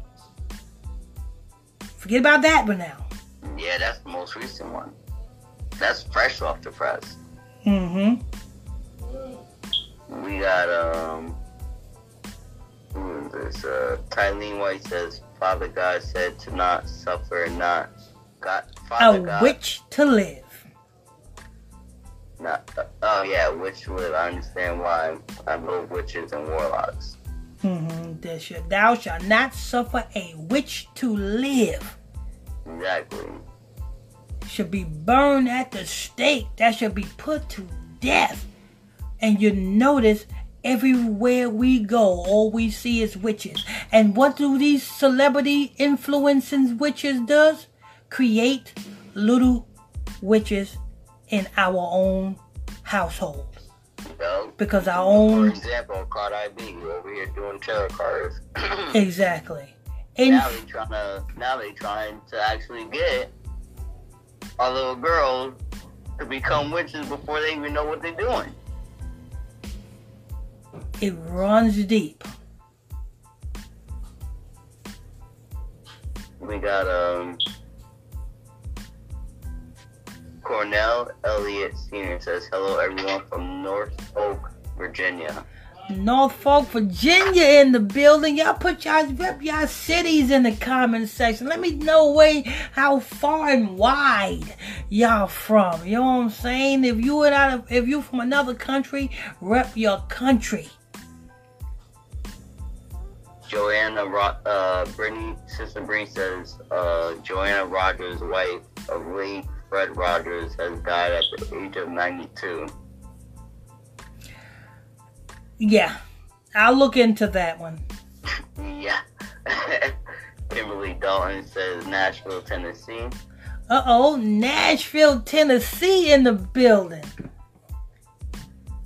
Forget about that one now. Yeah, that's the most recent one. That's fresh off the press. Mm-hmm. We got um who is this? Uh Tylene White says Father God said to not suffer, not God Father A God witch to live. not uh, oh yeah, witch live. I understand why I love witches and warlocks. Mm-hmm. Shalt- Thou shalt not suffer a witch to live. Exactly. Should be burned at the stake. That should be put to death. And you notice everywhere we go, all we see is witches. And what do these celebrity influencing witches does? Create little witches in our own household. Well, Because our own. for example, Cardi B over here doing tarot cards. exactly. And now they trying to now they trying to actually get our little girls to become witches before they even know what they're doing. it runs deep. We got um Cornell Elliott Sr. says hello everyone from North Oak, Virginia. Norfolk, Virginia in the building. Y'all put y'all rep y'all cities in the comment section. Let me know way how far and wide y'all from. You know what I'm saying? If you are out of if you from another country, rep your country. Joanna uh Brittany Sister Bree says uh Joanna Rogers' wife of late Fred Rogers has died at the age of ninety two. Yeah. I'll look into that one. Yeah. Kimberly Dalton says Nashville, Tennessee. Uh oh, Nashville, Tennessee in the building.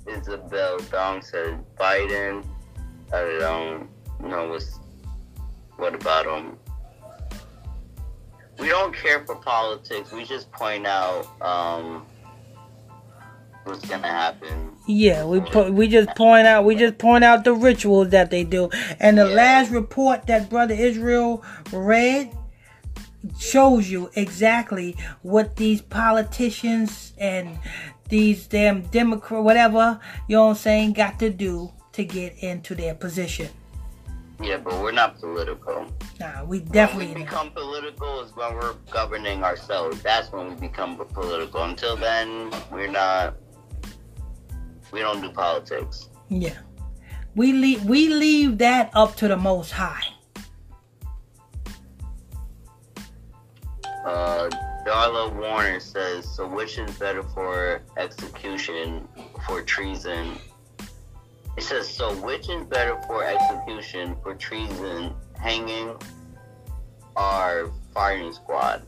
Isabel Dong says Biden. I don't know what's what about him. We don't care for politics. We just point out um, what's gonna happen. Yeah, we put we just point out we just point out the rituals that they do. And the Yeah. last report that brother Israel read shows you exactly what these politicians and these damn Democrat whatever, you know what I'm saying, got to do to get into their position. Yeah, but we're not political. Nah, we when definitely we not. become political is when we're governing ourselves. That's when we become political. Until then, we're not. We don't do politics. Yeah. We leave we leave that up to the most high. Uh, Darla Warner says, so which is better for execution for treason? It says, so which is better for execution for treason, hanging, or firing squad?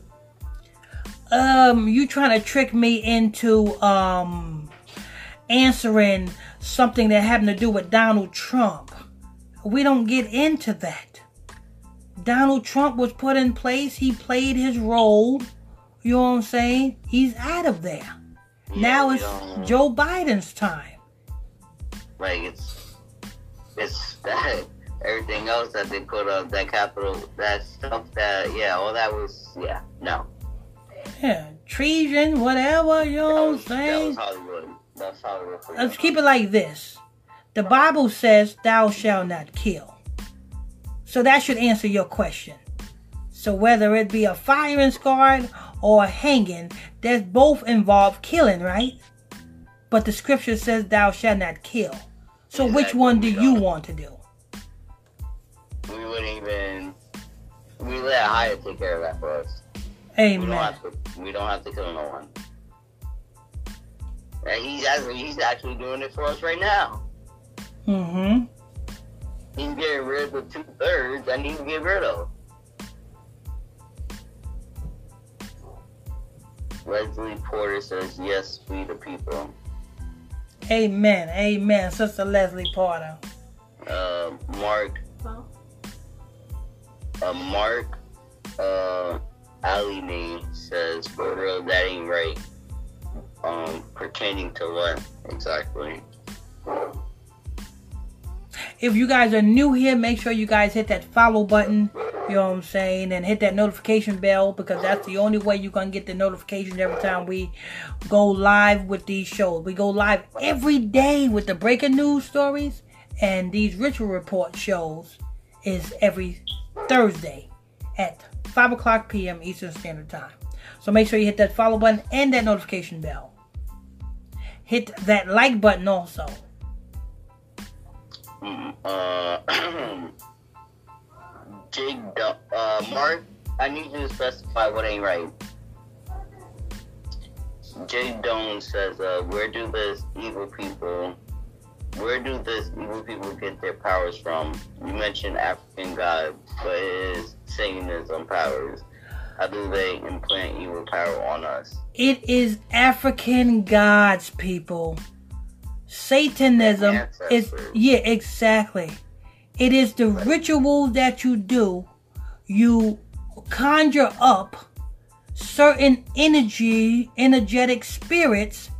um you trying to trick me into um answering something that having to do with Donald Trump. We don't get into that. Donald Trump was put in place, he played his role. You know what I'm saying? He's out of there. now it's Joe Biden's time. like it's it's that everything else that they put up that capital that stuff that yeah all that was yeah no Yeah, treason, whatever, you know what I'm was, that saying? was Hollywood that's Hollywood for Let's keep it like this. The Bible says, Thou shalt not kill. So that should answer your question. So whether it be a firing squad or a hanging, that's both involve killing, right? But the scripture says, Thou shalt not kill. So which one do you want to do? we wouldn't even we let Hyatt take care of that for us we don't Amen. have to we don't have to kill no one and he's actually he's actually doing it for us right now Mm-hmm. he's getting rid of the two thirds I need to get rid of Leslie Porter says, yes, we the people. Amen. Amen. Sister Leslie Porter. Uh, Mark, uh, Mark, uh, Ali name says, for real, that ain't right. Um, pertaining to what exactly? If you guys are new here, make sure you guys hit that follow button. You know what I'm saying? And hit that notification bell because that's the only way you're going to get the notifications every time we go live with these shows. We go live every day with the breaking news stories. And these ritual report shows is every Thursday at 5 o'clock p.m. Eastern Standard Time. So make sure you hit that follow button and that notification bell. Hit that like button also. Mm, Uh, Jig, uh, Mark, I need you to specify what ain't right. Jay Doan says, uh, where do this evil people, where do this evil people get their powers from? You mentioned African gods, but it is Satanism powers. How do they implant evil power on us? It is African gods, people. Satanism is yeah, exactly. It is the ritual that you do. You conjure up certain energy, energetic spirits,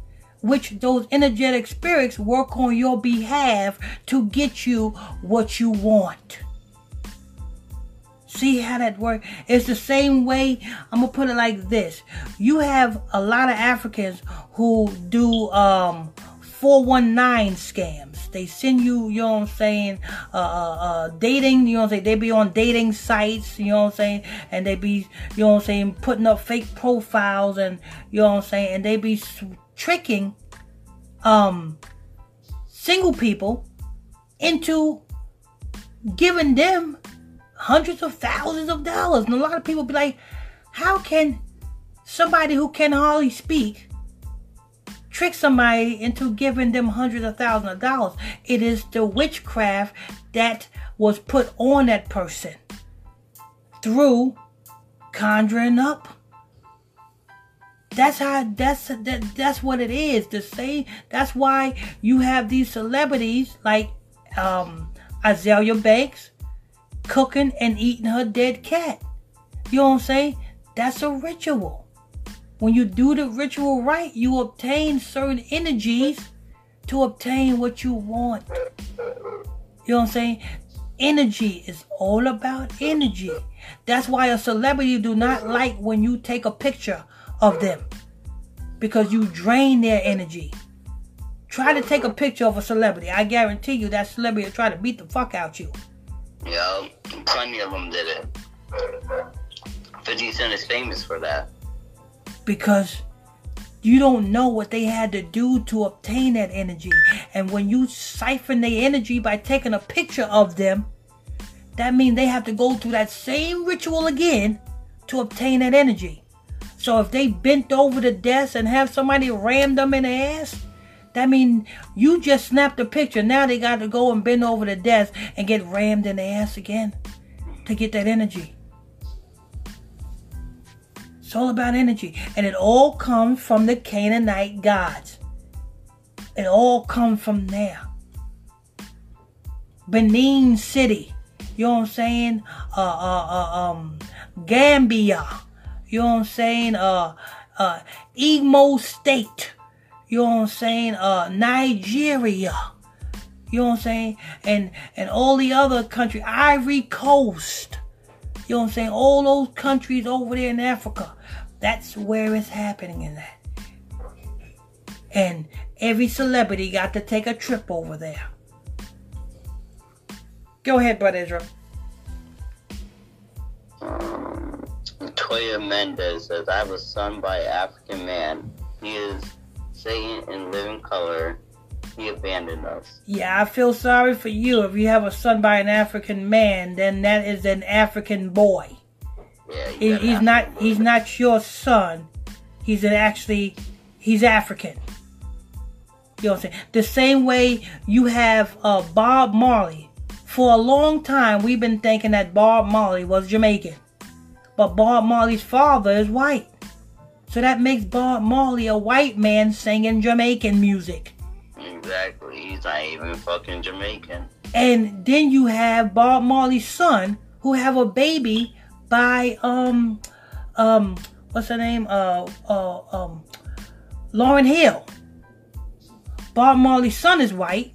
which those energetic spirits work on your behalf to get you what you want. See how that works? It's the same way. I'm gonna put it like this: you have a lot of Africans who do um, 419 scams. They send you, you know what I'm saying, uh, uh, uh, dating, you know what I'm saying, they be on dating sites, you know what I'm saying, and they be, you know what I'm saying, putting up fake profiles and, you know what I'm saying, and they be tricking, um, single people into giving them hundreds of thousands of dollars. And a lot of people be like, how can somebody who can hardly speak trick somebody into giving them hundreds of thousands of dollars? It is the witchcraft that was put on that person through conjuring up. That's how that's that, that's what it is. The same that's why you have these celebrities like um Azealia Banks, cooking and eating her dead cat. You know what I'm saying? That's a ritual. When you do the ritual right, you obtain certain energies to obtain what you want. You know what I'm saying? Energy is all about energy. That's why a celebrity do not like when you take a picture of them because you drain their energy. Try to take a picture of a celebrity. I guarantee you that celebrity will try to beat the fuck out you. Yeah, plenty of them did it. 50 Cent is famous for that. Because you don't know what they had to do to obtain that energy. And when you siphon their energy by taking a picture of them, that means they have to go through that same ritual again to obtain that energy. So if they bent over the desk and have somebody ram them in the ass, that means you just snapped a picture. Now they got to go and bend over the desk and get rammed in the ass again to get that energy. It's all about energy. And it all comes from the Canaanite gods. It all comes from there. Benin City. You know what I'm saying? Uh, uh, uh, um, Gambia. You know what I'm saying? Uh, uh, Imo State. You know what I'm saying? Uh, Nigeria. You know what I'm saying? And and all the other countries, Ivory Coast. You know what I'm saying? All those countries over there in Africa. That's where it's happening in that. And every celebrity got to take a trip over there. Go ahead, Brother Israel. Toya Mendez says, I have a son by an African man. He is Satan in living color. He abandoned us. Yeah, I feel sorry for you. If you have a son by an African man, then that is an African boy. Yeah, he, he's not. Boy. He's not your son. He's an actually. He's African. You know what I'm saying? The same way you have uh, Bob Marley. For a long time, we've been thinking that Bob Marley was Jamaican, but Bob Marley's father is white. So that makes Bob Marley a white man singing Jamaican music. Exactly. He's not even fucking Jamaican. And then you have Bob Marley's son who have a baby by um um what's her name? Uh uh um Lauryn Hill. Bob Marley's son is white.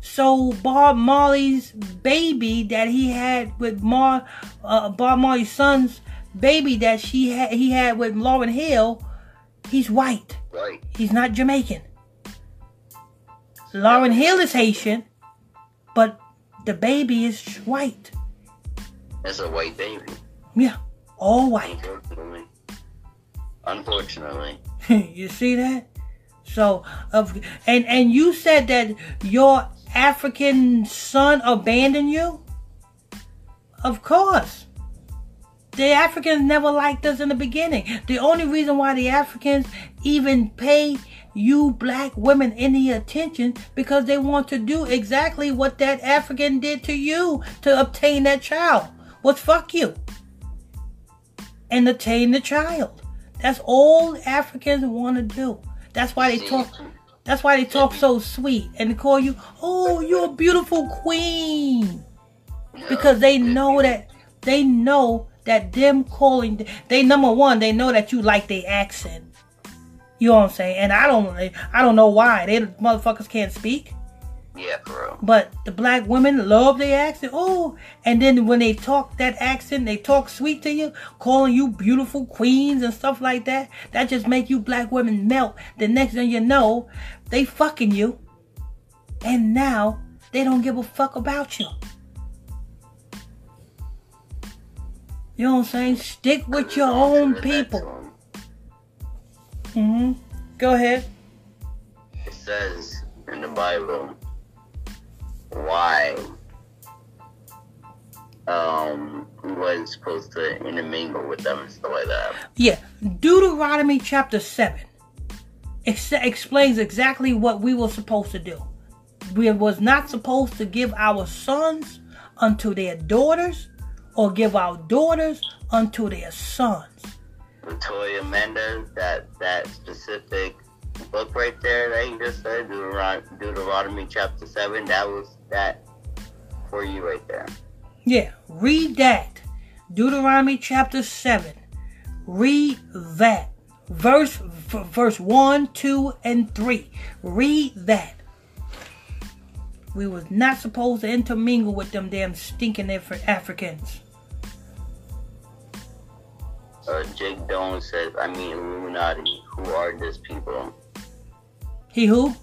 So Bob Marley's baby that he had with Mar uh, Bob Marley's son's baby that she had he had with Lauryn Hill, he's white. Right. He's not Jamaican. Lauryn Hill is Haitian, but the baby is white. That's a white baby. Yeah, all white. Unfortunately. Unfortunately. you see that? So, of and and you said that your African son abandoned you. Of course. The Africans never liked us in the beginning. The only reason why the Africans even pay you black women any attention because they want to do exactly what that African did to you to obtain that child. Was fuck you and attain the child. That's all Africans want to do. That's why they talk. That's why they talk so sweet and call you, "Oh, you're a beautiful queen," because they know that they know that them calling they number one they know that you like their accent. You know what I'm saying? And I don't I don't know why they motherfuckers can't speak. Yeah, for real. But the black women love their accent. Oh, and then when they talk that accent, they talk sweet to you, calling you beautiful queens and stuff like that. That just make you black women melt. The next thing you know, they fucking you. And now they don't give a fuck about you. You know what I'm saying? Stick with your own people. Mm-hmm. Go ahead. It says in the Bible why um we wasn't supposed to intermingle with them and stuff like that. Yeah. Deuteronomy chapter 7 ex- explains exactly what we were supposed to do. We was not supposed to give our sons unto their daughters or give our daughters unto their sons. Latoya Mendez, that that specific book right there that you just said, Deuteron- Deuteronomy chapter seven, that was that for you right there. Yeah, read that. Deuteronomy chapter 7. Read that. Verse verse 1, 2, and 3. Read that. We was not supposed to intermingle with them damn stinking Af- Africans. Uh, Jake Doan says, I mean Illuminati, who are these people? He who?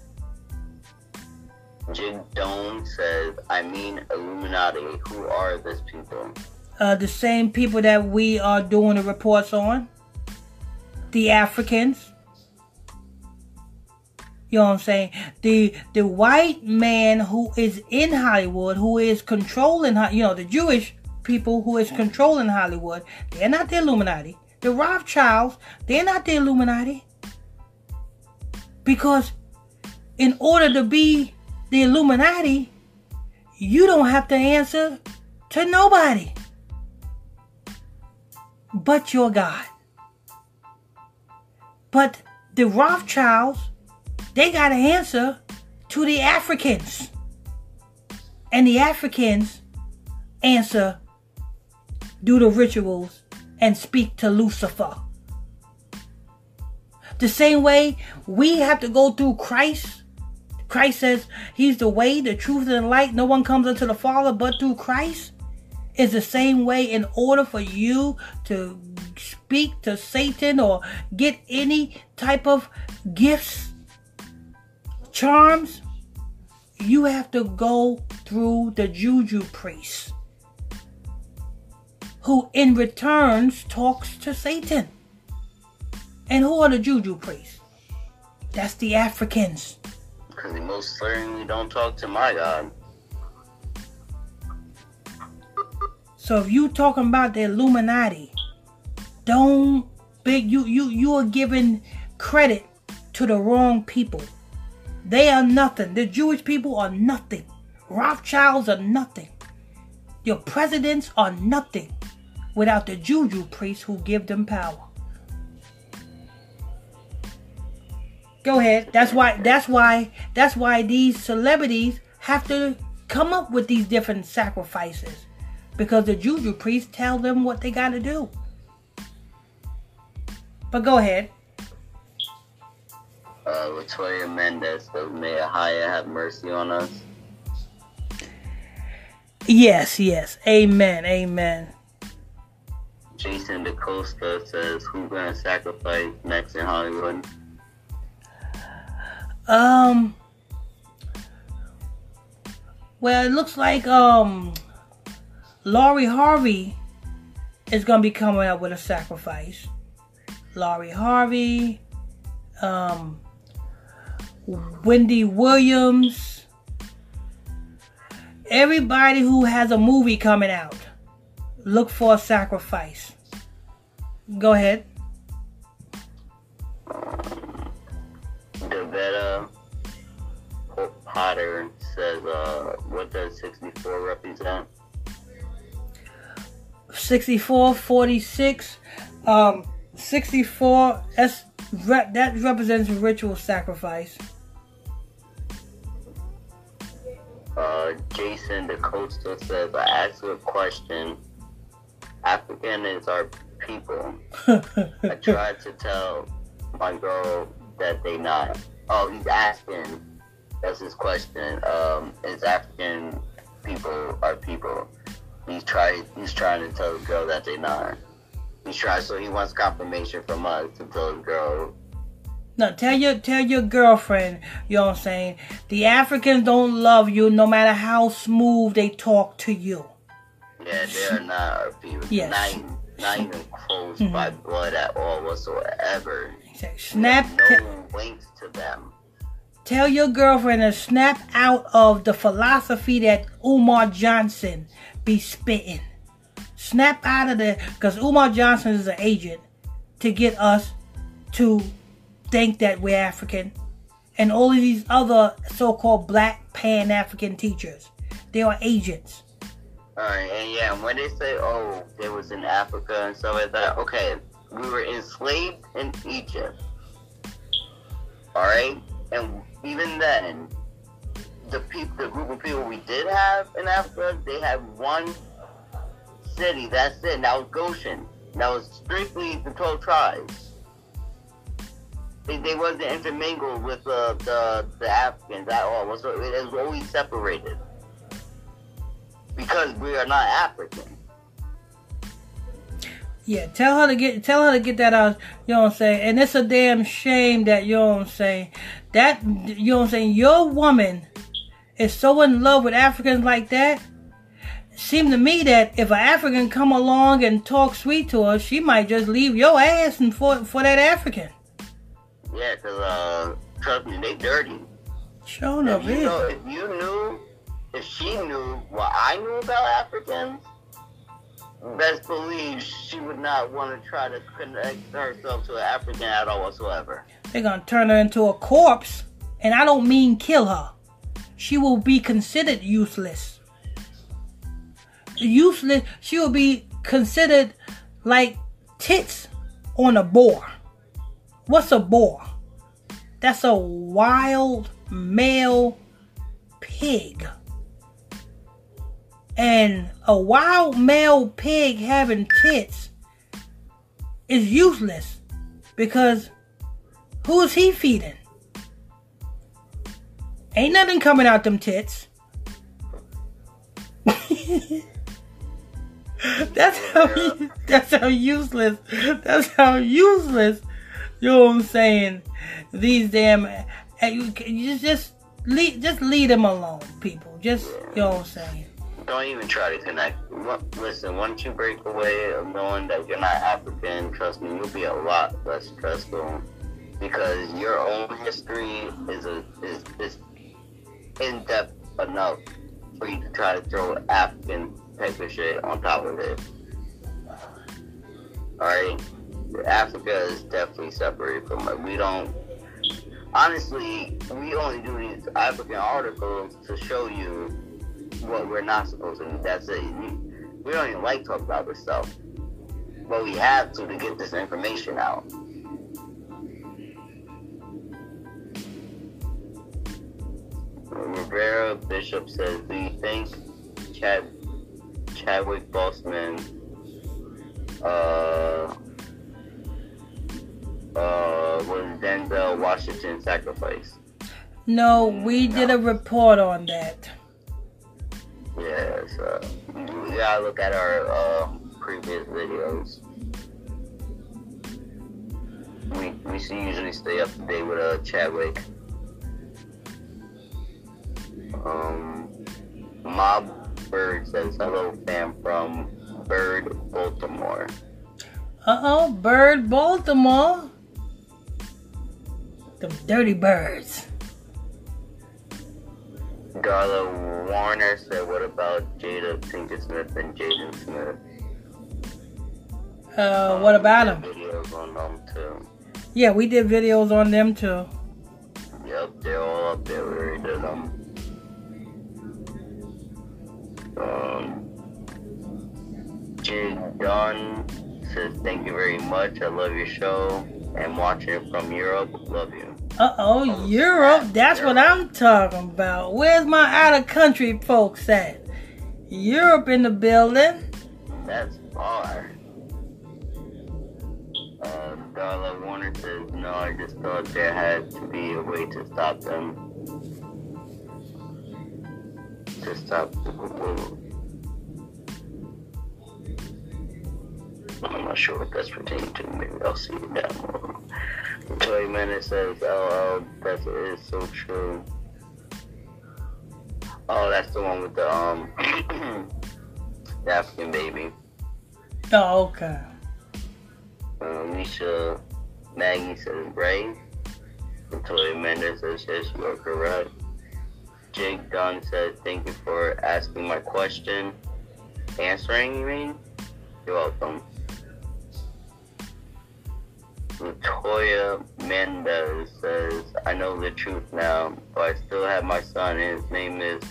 Jake Doan says, I mean Illuminati, who are these people? Uh, the same people that we are doing the reports on. The Africans. You know what I'm saying? The the white man who is in Hollywood, who is controlling, you know, the Jewish people who is controlling Hollywood, they're not the Illuminati. The Rothschilds, they're not the Illuminati. Because in order to be the Illuminati, you don't have to answer to nobody but your God. But the Rothschilds, they got to answer to the Africans. And the Africans answer, do the rituals, and speak to Lucifer. The same way we have to go through Christ. Christ says he's the way, the truth, and the light. No one comes unto the Father but through Christ. Is the same way in order for you to speak to Satan or get any type of gifts, charms, you have to go through the juju priest who in returns talks to Satan. And who are the juju priests? That's the Africans. Because they most certainly don't talk to my God. So if you talking about the Illuminati, don't big you you you are giving credit to the wrong people. They are nothing. The Jewish people are nothing. Rothschilds are nothing. Your presidents are nothing without the juju priests who give them power. Go ahead. That's why that's why that's why these celebrities have to come up with these different sacrifices because the juju priests tell them what they got to do. But go ahead. Uh, Latoya Mendez says, May Ahaya have mercy on us. Yes, yes. Amen. Amen. Jason DeCosta says, Who gonna sacrifice next in Hollywood? Um Well, it looks like um Lori Harvey is going to be coming up with a sacrifice. Lori Harvey, um, Wendy Williams, everybody who has a movie coming out, look for a sacrifice. Go ahead. Devetta Potter says, uh, what does 64 represent? 64, 46. Um, 64, that's, that represents ritual sacrifice. Uh, Jason DeCosta says, I asked you a question. African is our people. I tried to tell my girl that they not. Oh, he's asking. That's his question. Um, is African people our people? He's trying. He's trying to tell the girl that they not. He's trying. So he wants confirmation from us to tell the girl. No, tell your tell your girlfriend. You know what I'm saying? The Africans don't love you, no matter how smooth they talk to you. Yeah, they are not our people. Yes. Not not even close mm-hmm. by blood at all whatsoever. Exactly. Snap. No links to them. Tell your girlfriend to snap out of the philosophy that Umar Johnson be spitting. Snap out of there, because Umar Johnson is an agent to get us to think that we're African. And all of these other so-called black pan-African teachers, they are agents. Alright, and yeah, when they say, oh, they was in Africa and stuff like that, okay, we were enslaved in Egypt. Alright? And even then, the people, the group of people we did have in Africa, they had one city. That's it. And that was Goshen. That was strictly the twelve tribes. They, they wasn't intermingled with uh, the the Africans at all. It was, it was always separated because we are not African. Yeah, tell her to get tell her to get that out. You know what I'm saying? And it's a damn shame that you know what I'm saying. That you know what I'm saying. Your woman is so in love with Africans like that. Seem to me that if an African come along and talk sweet to her, she might just leave your ass and for for that African. Yeah, cause uh, trust me, they dirty. Sure enough, if you, know, if you knew, if she knew what I knew about Africans best believe she would not want to try to connect herself to an African at all whatsoever. They're gonna turn her into a corpse, and I don't mean kill her. She will be considered useless. Useless. She will be considered like tits on a boar. What's a boar? That's a wild male pig. And a wild male pig having tits is useless because who is he feeding? Ain't nothing coming out them tits. that's how that's how useless that's how useless you know what I'm saying these damn eh, you, you just leave just leave them alone people just you know what I'm saying don't even try to connect. Listen, once you break away of knowing that you're not African, trust me, you'll be a lot less stressful because your own history is a is, is in depth enough for you to try to throw African type of shit on top of it. Alright? Africa is definitely separated from it. We don't honestly we only do these African articles to show you what we're not supposed to. do. That's it. We don't even like talk about this stuff, but we have to to get this information out. Rivera Bishop says, "Do you think Chad Chadwick Boseman uh, uh, was Denzel Washington sacrifice?" No, we did a report on that. Yeah, so we gotta look at our uh, previous videos. We we usually stay up to date with uh, Chadwick. Um, Mob Bird says hello, fam from Bird, Baltimore. Uh oh, Bird, Baltimore. The dirty birds. Darla Warner said, "What about Jada Pinkett Smith and Jaden Smith?" Uh, what about them? Videos on them too. Yeah, we did videos on them too. Yep, they're all up there. We already did them. Um, John says, Thank you very much. I love your show. And watching it from Europe, love you. Uh oh, Europe. That's what I'm talking about. Where's my out of country folks at? Europe in the building. That's far. Uh, Darla Warner says, No, I just thought there had to be a way to stop them. To stop the I'm not sure what that's pertaining to. Maybe I'll see it down below. Toy Minute says, "Oh, that is so true." Oh, that's the one with the um, the African baby. Oh, okay. Uh, Misha Maggie says, "Brave." Toy Mendes says, "Yes, you are correct." Jake Dunn says, "Thank you for asking my question." Answering, you mean? You're welcome. Latoya Mendez says, I know the truth now, but I still have my son, and his name is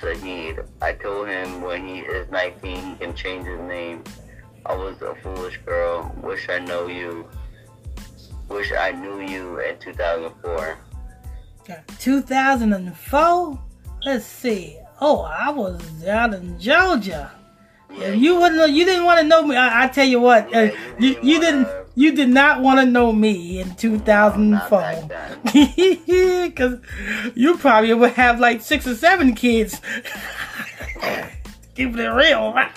Saeed. I told him when he is 19, he can change his name. I was a foolish girl. Wish I know you. Wish I knew you in 2004. 2004? Let's see. Oh, I was out in Georgia. Yeah, you wouldn't. You didn't want to know me. I, I tell you what. Yeah, uh, you you, didn't you didn't. wanna- You did not want to know me in 2004. Because you probably would have like six or seven kids. Keeping it real, right?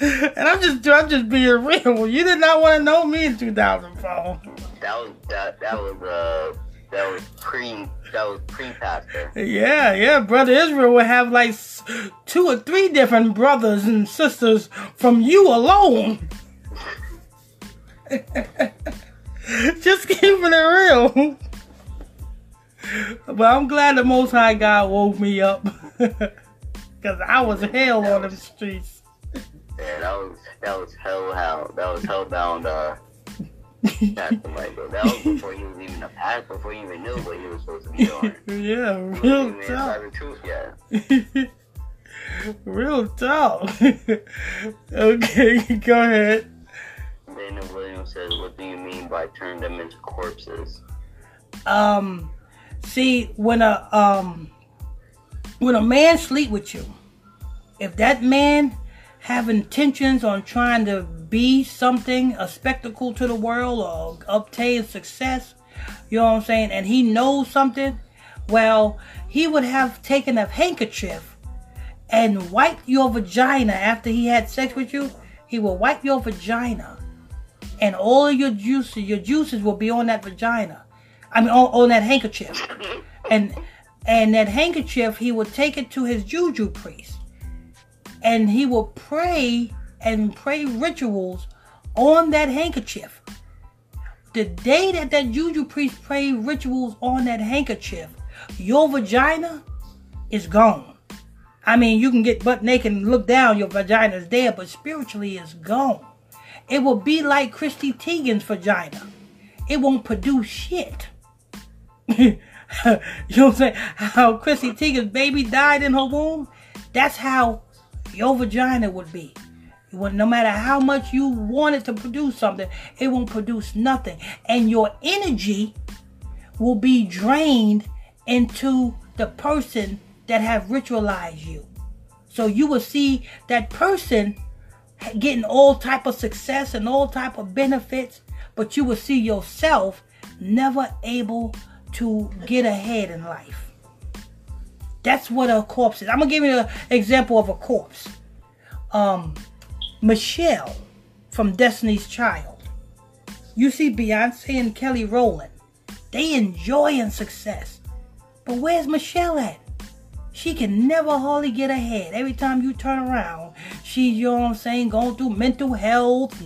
And I'm just, I'm just being real. You did not want to know me in 2004. That was that. That was uh. That was pre. That was pre pastor. Yeah, yeah, brother Israel would have like two or three different brothers and sisters from you alone. Just keeping it real. But I'm glad the Most High God woke me up. Because I was hell on them streets. Yeah, that was that was hell hell. That was hellbound. Uh. That was before he was even a pastor. Before he even knew what he was supposed to be doing. yeah, real talk. inside the truth yet. real talk. okay, go ahead. Dana Williams says, "What do you mean by turn them into corpses?" um see when a um when a man sleep with you if that man have intentions on trying to be something a spectacle to the world or obtain success you know what i'm saying and he knows something well he would have taken a handkerchief and wiped your vagina after he had sex with you he will wipe your vagina and all your juices your juices will be on that vagina I mean, on, on that handkerchief, and and that handkerchief, he would take it to his juju priest, and he will pray and pray rituals on that handkerchief. The day that that juju priest pray rituals on that handkerchief, your vagina is gone. I mean, you can get butt naked and look down, your vagina is there, but spiritually it's gone. It will be like Chrissy Teigen's vagina. It won't produce shit. you know what I'm saying? How Chrissy Teigen's baby died in her womb? That's how your vagina would be. No matter how much you want it to produce something, it won't produce nothing. And your energy will be drained into the person that have ritualized you. So you will see that person getting all type of success and all type of benefits, but you will see yourself never able to get ahead in life. That's what a corpse is. I'm gonna give you an example of a corpse. Um, Michelle from Destiny's Child. You see Beyonce and Kelly Rowland. They enjoying success. But where's Michelle at? She can never hardly get ahead. Every time you turn around, she's, you know what I'm saying, going through mental health,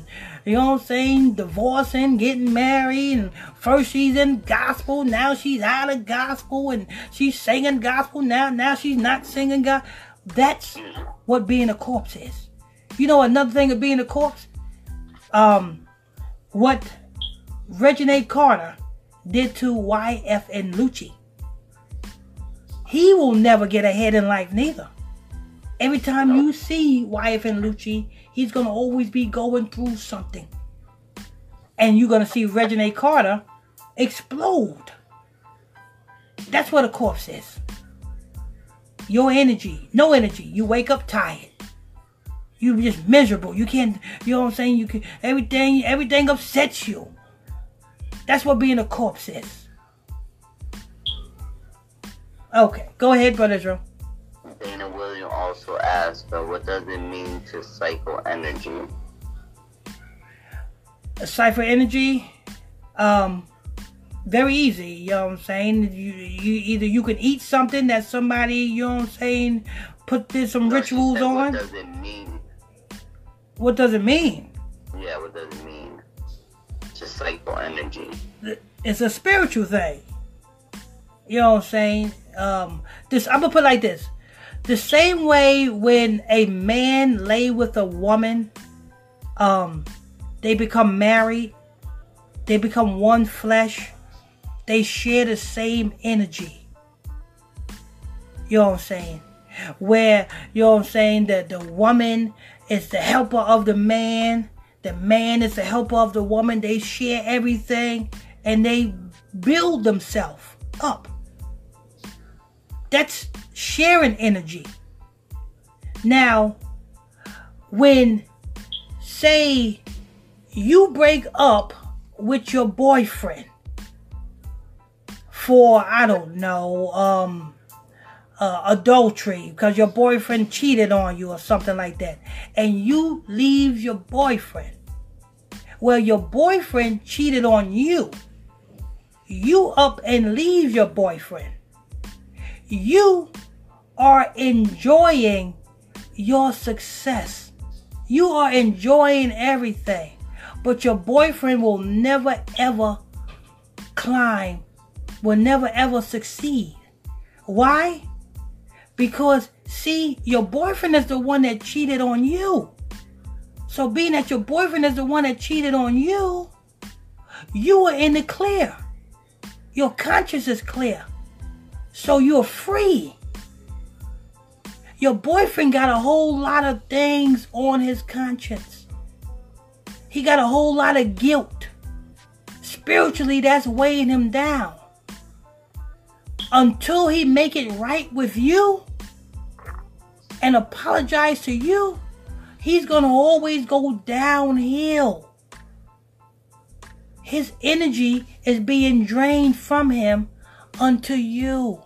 you know what I'm saying, divorcing, getting married, and first she's in gospel, now she's out of gospel, and she's singing gospel, now now she's not singing God. That's what being a corpse is. You know another thing of being a corpse? um, what Reginae Carter did to YFN Lucci. He will never get ahead in life, neither. Every time you see YFN Lucci, he's gonna always be going through something. And you're gonna see Reginae Carter explode. That's what a corpse is. Your energy, no energy. You wake up tired. You just miserable. You can't. You know what I'm saying? You can everything. Everything upsets you. That's what being a corpse is. Okay, go ahead, Brother Israel. Dana William also asked, uh, what does it mean to cycle energy? A cipher energy, um, very easy. You know what I'm saying? You, you either you can eat something that somebody, you know what I'm saying, put this some No, rituals said, on. What does it mean? What does it mean? Yeah, what does it mean to cycle energy? It's a spiritual thing. You know what I'm saying? Um, this I'm gonna put like this: the same way when a man lay with a woman, um, they become married, they become one flesh, they share the same energy. You know what I'm saying? Where you know what I'm saying that the woman is the helper of the man, the man is the helper of the woman. They share everything and they build themselves up. That's sharing energy. Now, when say you break up with your boyfriend for I don't know, um uh, adultery because your boyfriend cheated on you or something like that, and you leave your boyfriend. Well, your boyfriend cheated on you. You up and leave your boyfriend. You are enjoying your success. You are enjoying everything. But your boyfriend will never ever climb, will never ever succeed. Why? Because, see, your boyfriend is the one that cheated on you. So, being that your boyfriend is the one that cheated on you, you are in the clear. Your conscience is clear. So, you're free. Your boyfriend got a whole lot of things on his conscience. He got a whole lot of guilt. Spiritually, that's weighing him down until he make it right with you and apologize to you, he's going to always go downhill. His energy is being drained from him unto you.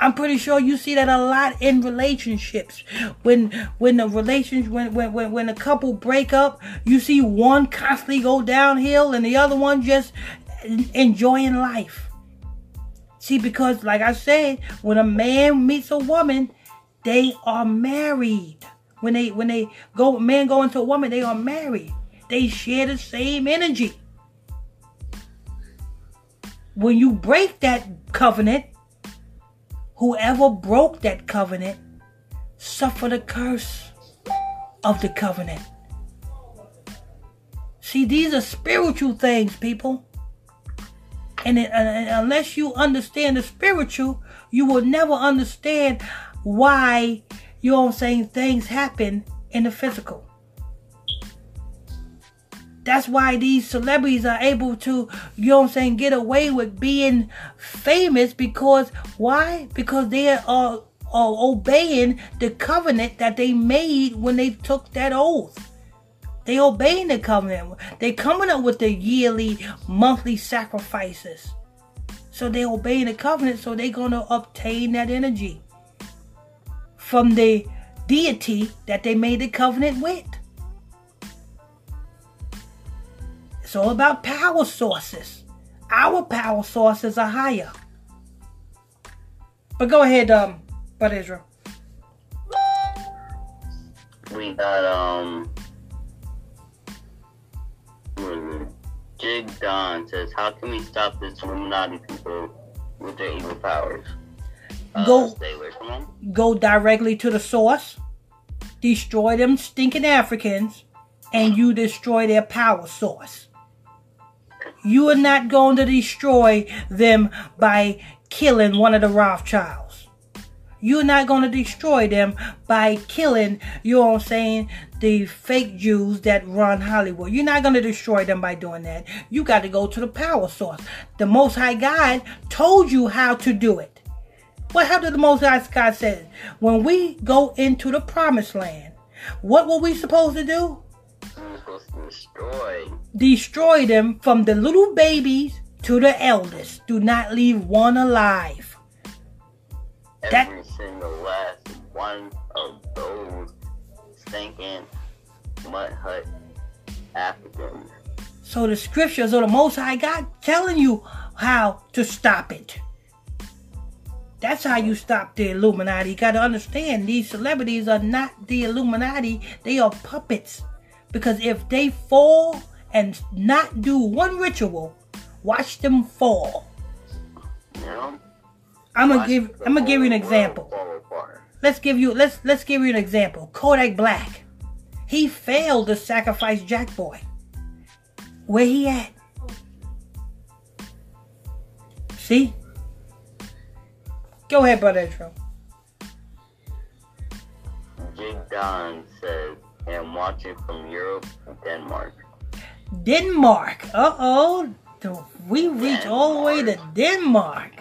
I'm pretty sure you see that a lot in relationships. When when the relations when when when, when a couple break up, you see one constantly go downhill and the other one just enjoying life. See, because like I said, when a man meets a woman, they are married. When they when they go man go into a woman, they are married. They share the same energy. When you break that covenant, whoever broke that covenant suffer the curse of the covenant. See, these are spiritual things, people. And, it, and unless you understand the spiritual, you will never understand why, you know what I'm saying, things happen in the physical. That's why these celebrities are able to, you know what I'm saying, get away with being famous because why? Because they are, are obeying the covenant that they made when they took that oath. They obeying the covenant. They coming up with the yearly, monthly sacrifices. So they obeying the covenant, so they're gonna obtain that energy from the deity that they made the covenant with. It's all about power sources. Our power sources are higher. But go ahead, um, but Israel. We got um Jig Don says, How can we stop this Illuminati people with their evil powers? Uh, Go- stay away from them. Go directly to the source, destroy them stinking Africans, and you destroy their power source. You are not going to destroy them by killing one of the Rothschilds. You're not going to destroy them by killing, you know what I'm saying, the fake Jews that run Hollywood. You're not going to destroy them by doing that. You got to go to the power source. The Most High God told you how to do it. What how did the Most High God said? When we go into the promised land, what were we supposed to do? We're supposed to destroy. Destroy them from the little babies to the eldest. Do not leave one alive. That- Every single last one of those stinking mud hut Africans. So the scriptures of the Most High God telling you how to stop it. That's how you stop the Illuminati. You got to understand these celebrities are not the Illuminati. They are puppets. Because if they fall and not do one ritual, watch them fall. Know? I'm gonna give I'm gonna give you an example. world fall apart. Let's give you let's let's give you an example. Kodak Black. He failed to sacrifice Jack Boy. Where he at? See? Go ahead, brother Intro. Jig Don says, and watching from Europe and Denmark. Denmark. Uh oh. We reach all the way to Denmark.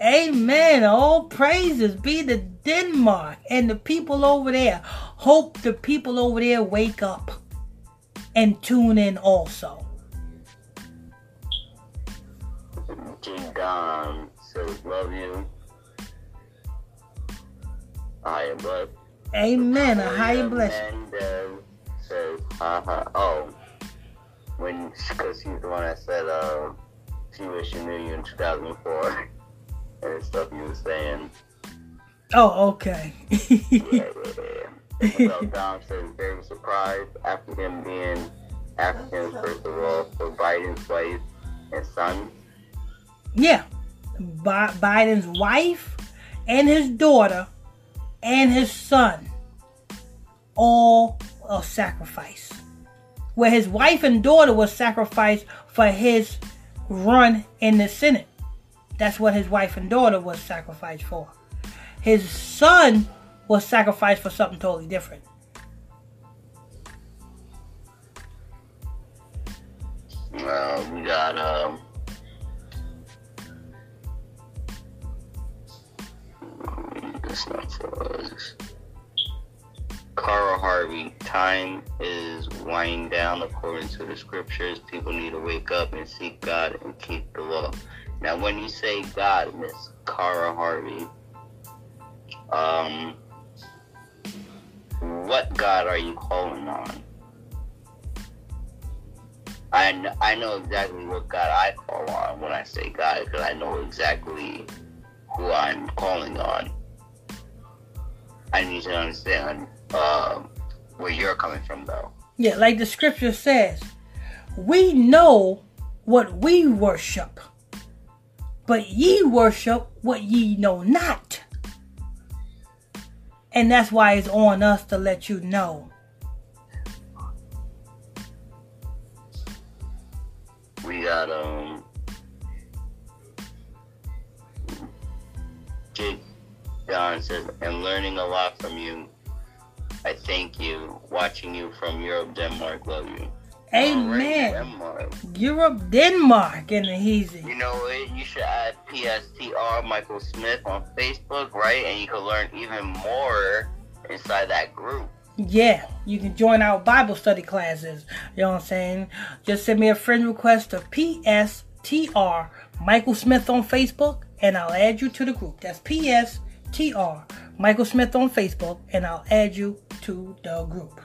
Amen. All praises be to Denmark and the people over there. Hope the people over there wake up and tune in also. Don says, love you. I am blessed. Amen. A higher blessing. Mendez says, haha. Oh, when, because he's the one that said, uh, she wish she knew you in 2004 and stuff you was saying. Oh, okay. Yeah, yeah, yeah. So Dom says, very surprised after him being African, first of all, for Biden's wife and son. yeah. Bi- Biden's wife and his daughter and his son all a sacrifice. Where his wife and daughter was sacrificed for his run in the Senate. That's what his wife and daughter was sacrificed for. His son was sacrificed for something totally different. Uh, we got, um, that's not. Carl Harvey, time is winding down according to the scriptures. People need to wake up and seek God and keep the law. Now, when you say God, Miss Carl Harvey, um, what God are you calling on? I, I know exactly what God I call on when I say God because I know exactly who I'm calling on. I need to understand uh, where you're coming from, though. Yeah, like the scripture says, we know what we worship, but ye worship what ye know not. And that's why it's on us to let you know. We got um, Don says, "I'm learning a lot from you. I thank you. Watching you from Europe, Denmark. Love you." Amen. Denmark. Europe, Denmark, and easy. You know what? You should add PSTR Michael Smith on Facebook, right? And you can learn even more inside that group. Yeah, you can join our Bible study classes. You know what I'm saying? Just send me a friend request to PSTR Michael Smith on Facebook, and I'll add you to the group. That's PSTR Michael Smith on Facebook, and I'll add you to the group.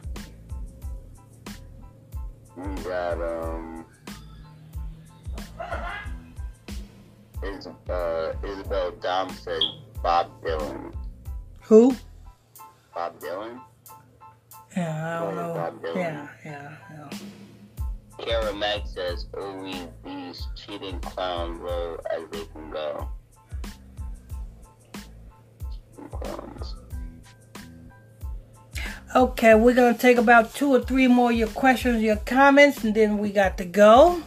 We got um, Is, uh, Isabel Dom said Bob Dylan. Who? Bob Dylan. Yeah, I don't know. Yeah, yeah, yeah. Kara Mack says only these cheating clowns low as they can go. Okay, we're gonna take about two or three more your questions, your comments, and then we got to go.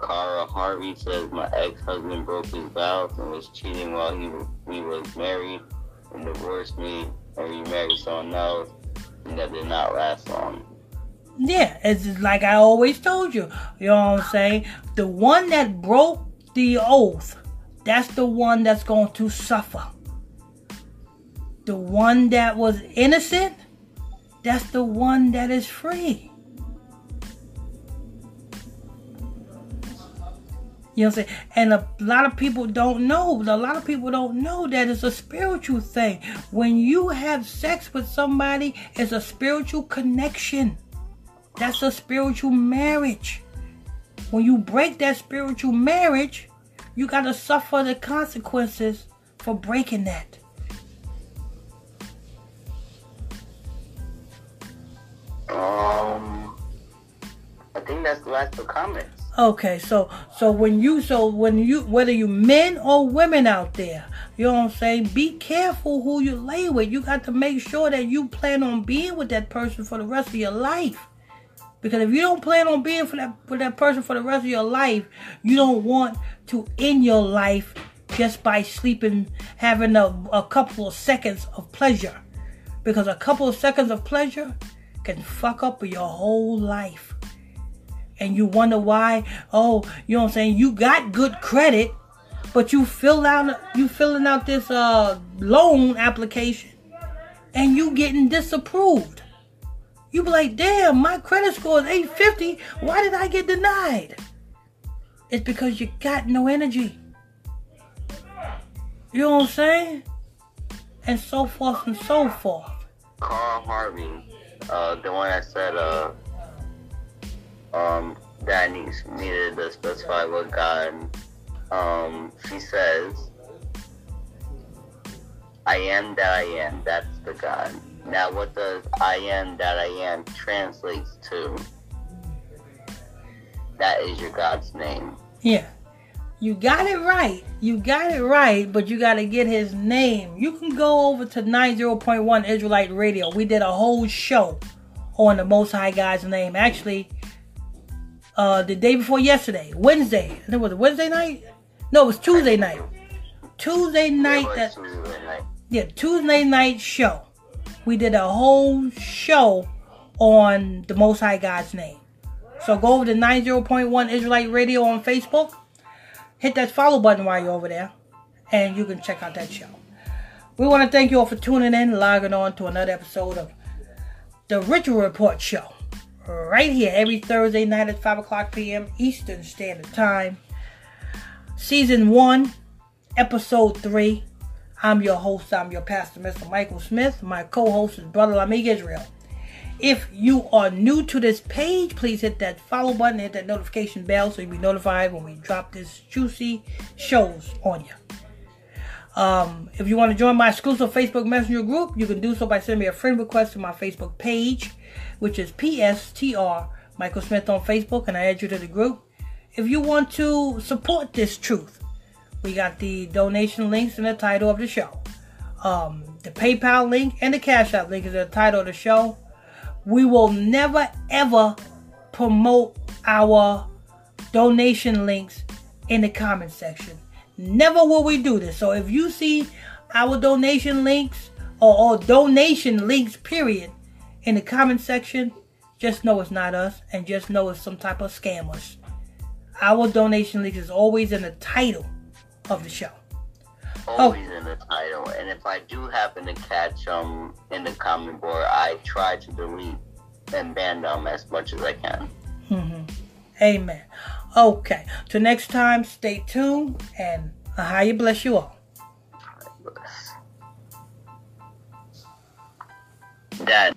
Cara Harvey says my ex-husband broke his vows and was cheating while he we was married and divorced me and remarried someone else and that did not last long. Yeah, it's just like I always told you. You know what I'm saying? The one that broke the oath, that's the one that's going to suffer. The one that was innocent, that's the one that is free. You know what I'm saying? And a lot of people don't know. A lot of people don't know that it's a spiritual thing. When you have sex with somebody, it's a spiritual connection. That's a spiritual marriage. When you break that spiritual marriage, you got to suffer the consequences for breaking that. Um, I think that's the last of comments. Okay, so so when you so when you whether you men or women out there, you know what I'm saying, be careful who you lay with. You got to make sure that you plan on being with that person for the rest of your life. Because if you don't plan on being for that with that person for the rest of your life, you don't want to end your life just by sleeping, having a, a couple of seconds of pleasure. Because a couple of seconds of pleasure can fuck up your whole life and you wonder why, oh, you know what I'm saying, you got good credit, but you fill out you filling out this uh loan application and you getting disapproved. You be like, damn, my credit score is 850. Why did I get denied? It's because you got no energy. You know what I'm saying? And so forth and so forth. Carl Harvey, uh, the one that said, uh, um, that needs, needed to specify what God, um, she says, I am that I am, that's the God. Now, what does I am that I am translates to? That is your God's name. Yeah. You got it right. You got it right, but you got to get his name. You can go over to 90.1 Israelite Radio. We did a whole show on the Most High God's name. Actually, uh, the day before yesterday, Wednesday. I think it was Wednesday night. No, it was Tuesday night. Tuesday night. That yeah, Tuesday night show. We did a whole show on the Most High God's name. So go over to 90.1 Israelite Radio on Facebook. Hit that follow button while you're over there, and you can check out that show. We want to thank you all for tuning in, logging on to another episode of the Ritual Report Show right here every Thursday night at 5 o'clock p.m. Eastern Standard Time. Season 1, Episode 3. I'm your host, I'm your pastor, Mr. Michael Smith. My co host is Brother Lamick Israel. If you are new to this page, please hit that follow button, hit that notification bell so you'll be notified when we drop this juicy shows on you. Um, if you want to join my exclusive Facebook Messenger group, you can do so by sending me a friend request to my Facebook page which is PSTR Michael Smith on Facebook, and I add you to the group. If you want to support this truth, we got the donation links in the title of the show. Um, the PayPal link and the Cash App link is in the title of the show. We will never ever promote our donation links in the comment section. Never will we do this. So if you see our donation links or, or donation links, period, in the comment section, just know it's not us and just know it's some type of scammers. Our donation link is always in the title of the show. Always oh. in the title. And if I do happen to catch them in the comment board, I try to delete and ban them as much as I can. Mm-hmm. Amen. Okay. Till next time, stay tuned and how you bless you all. Dad.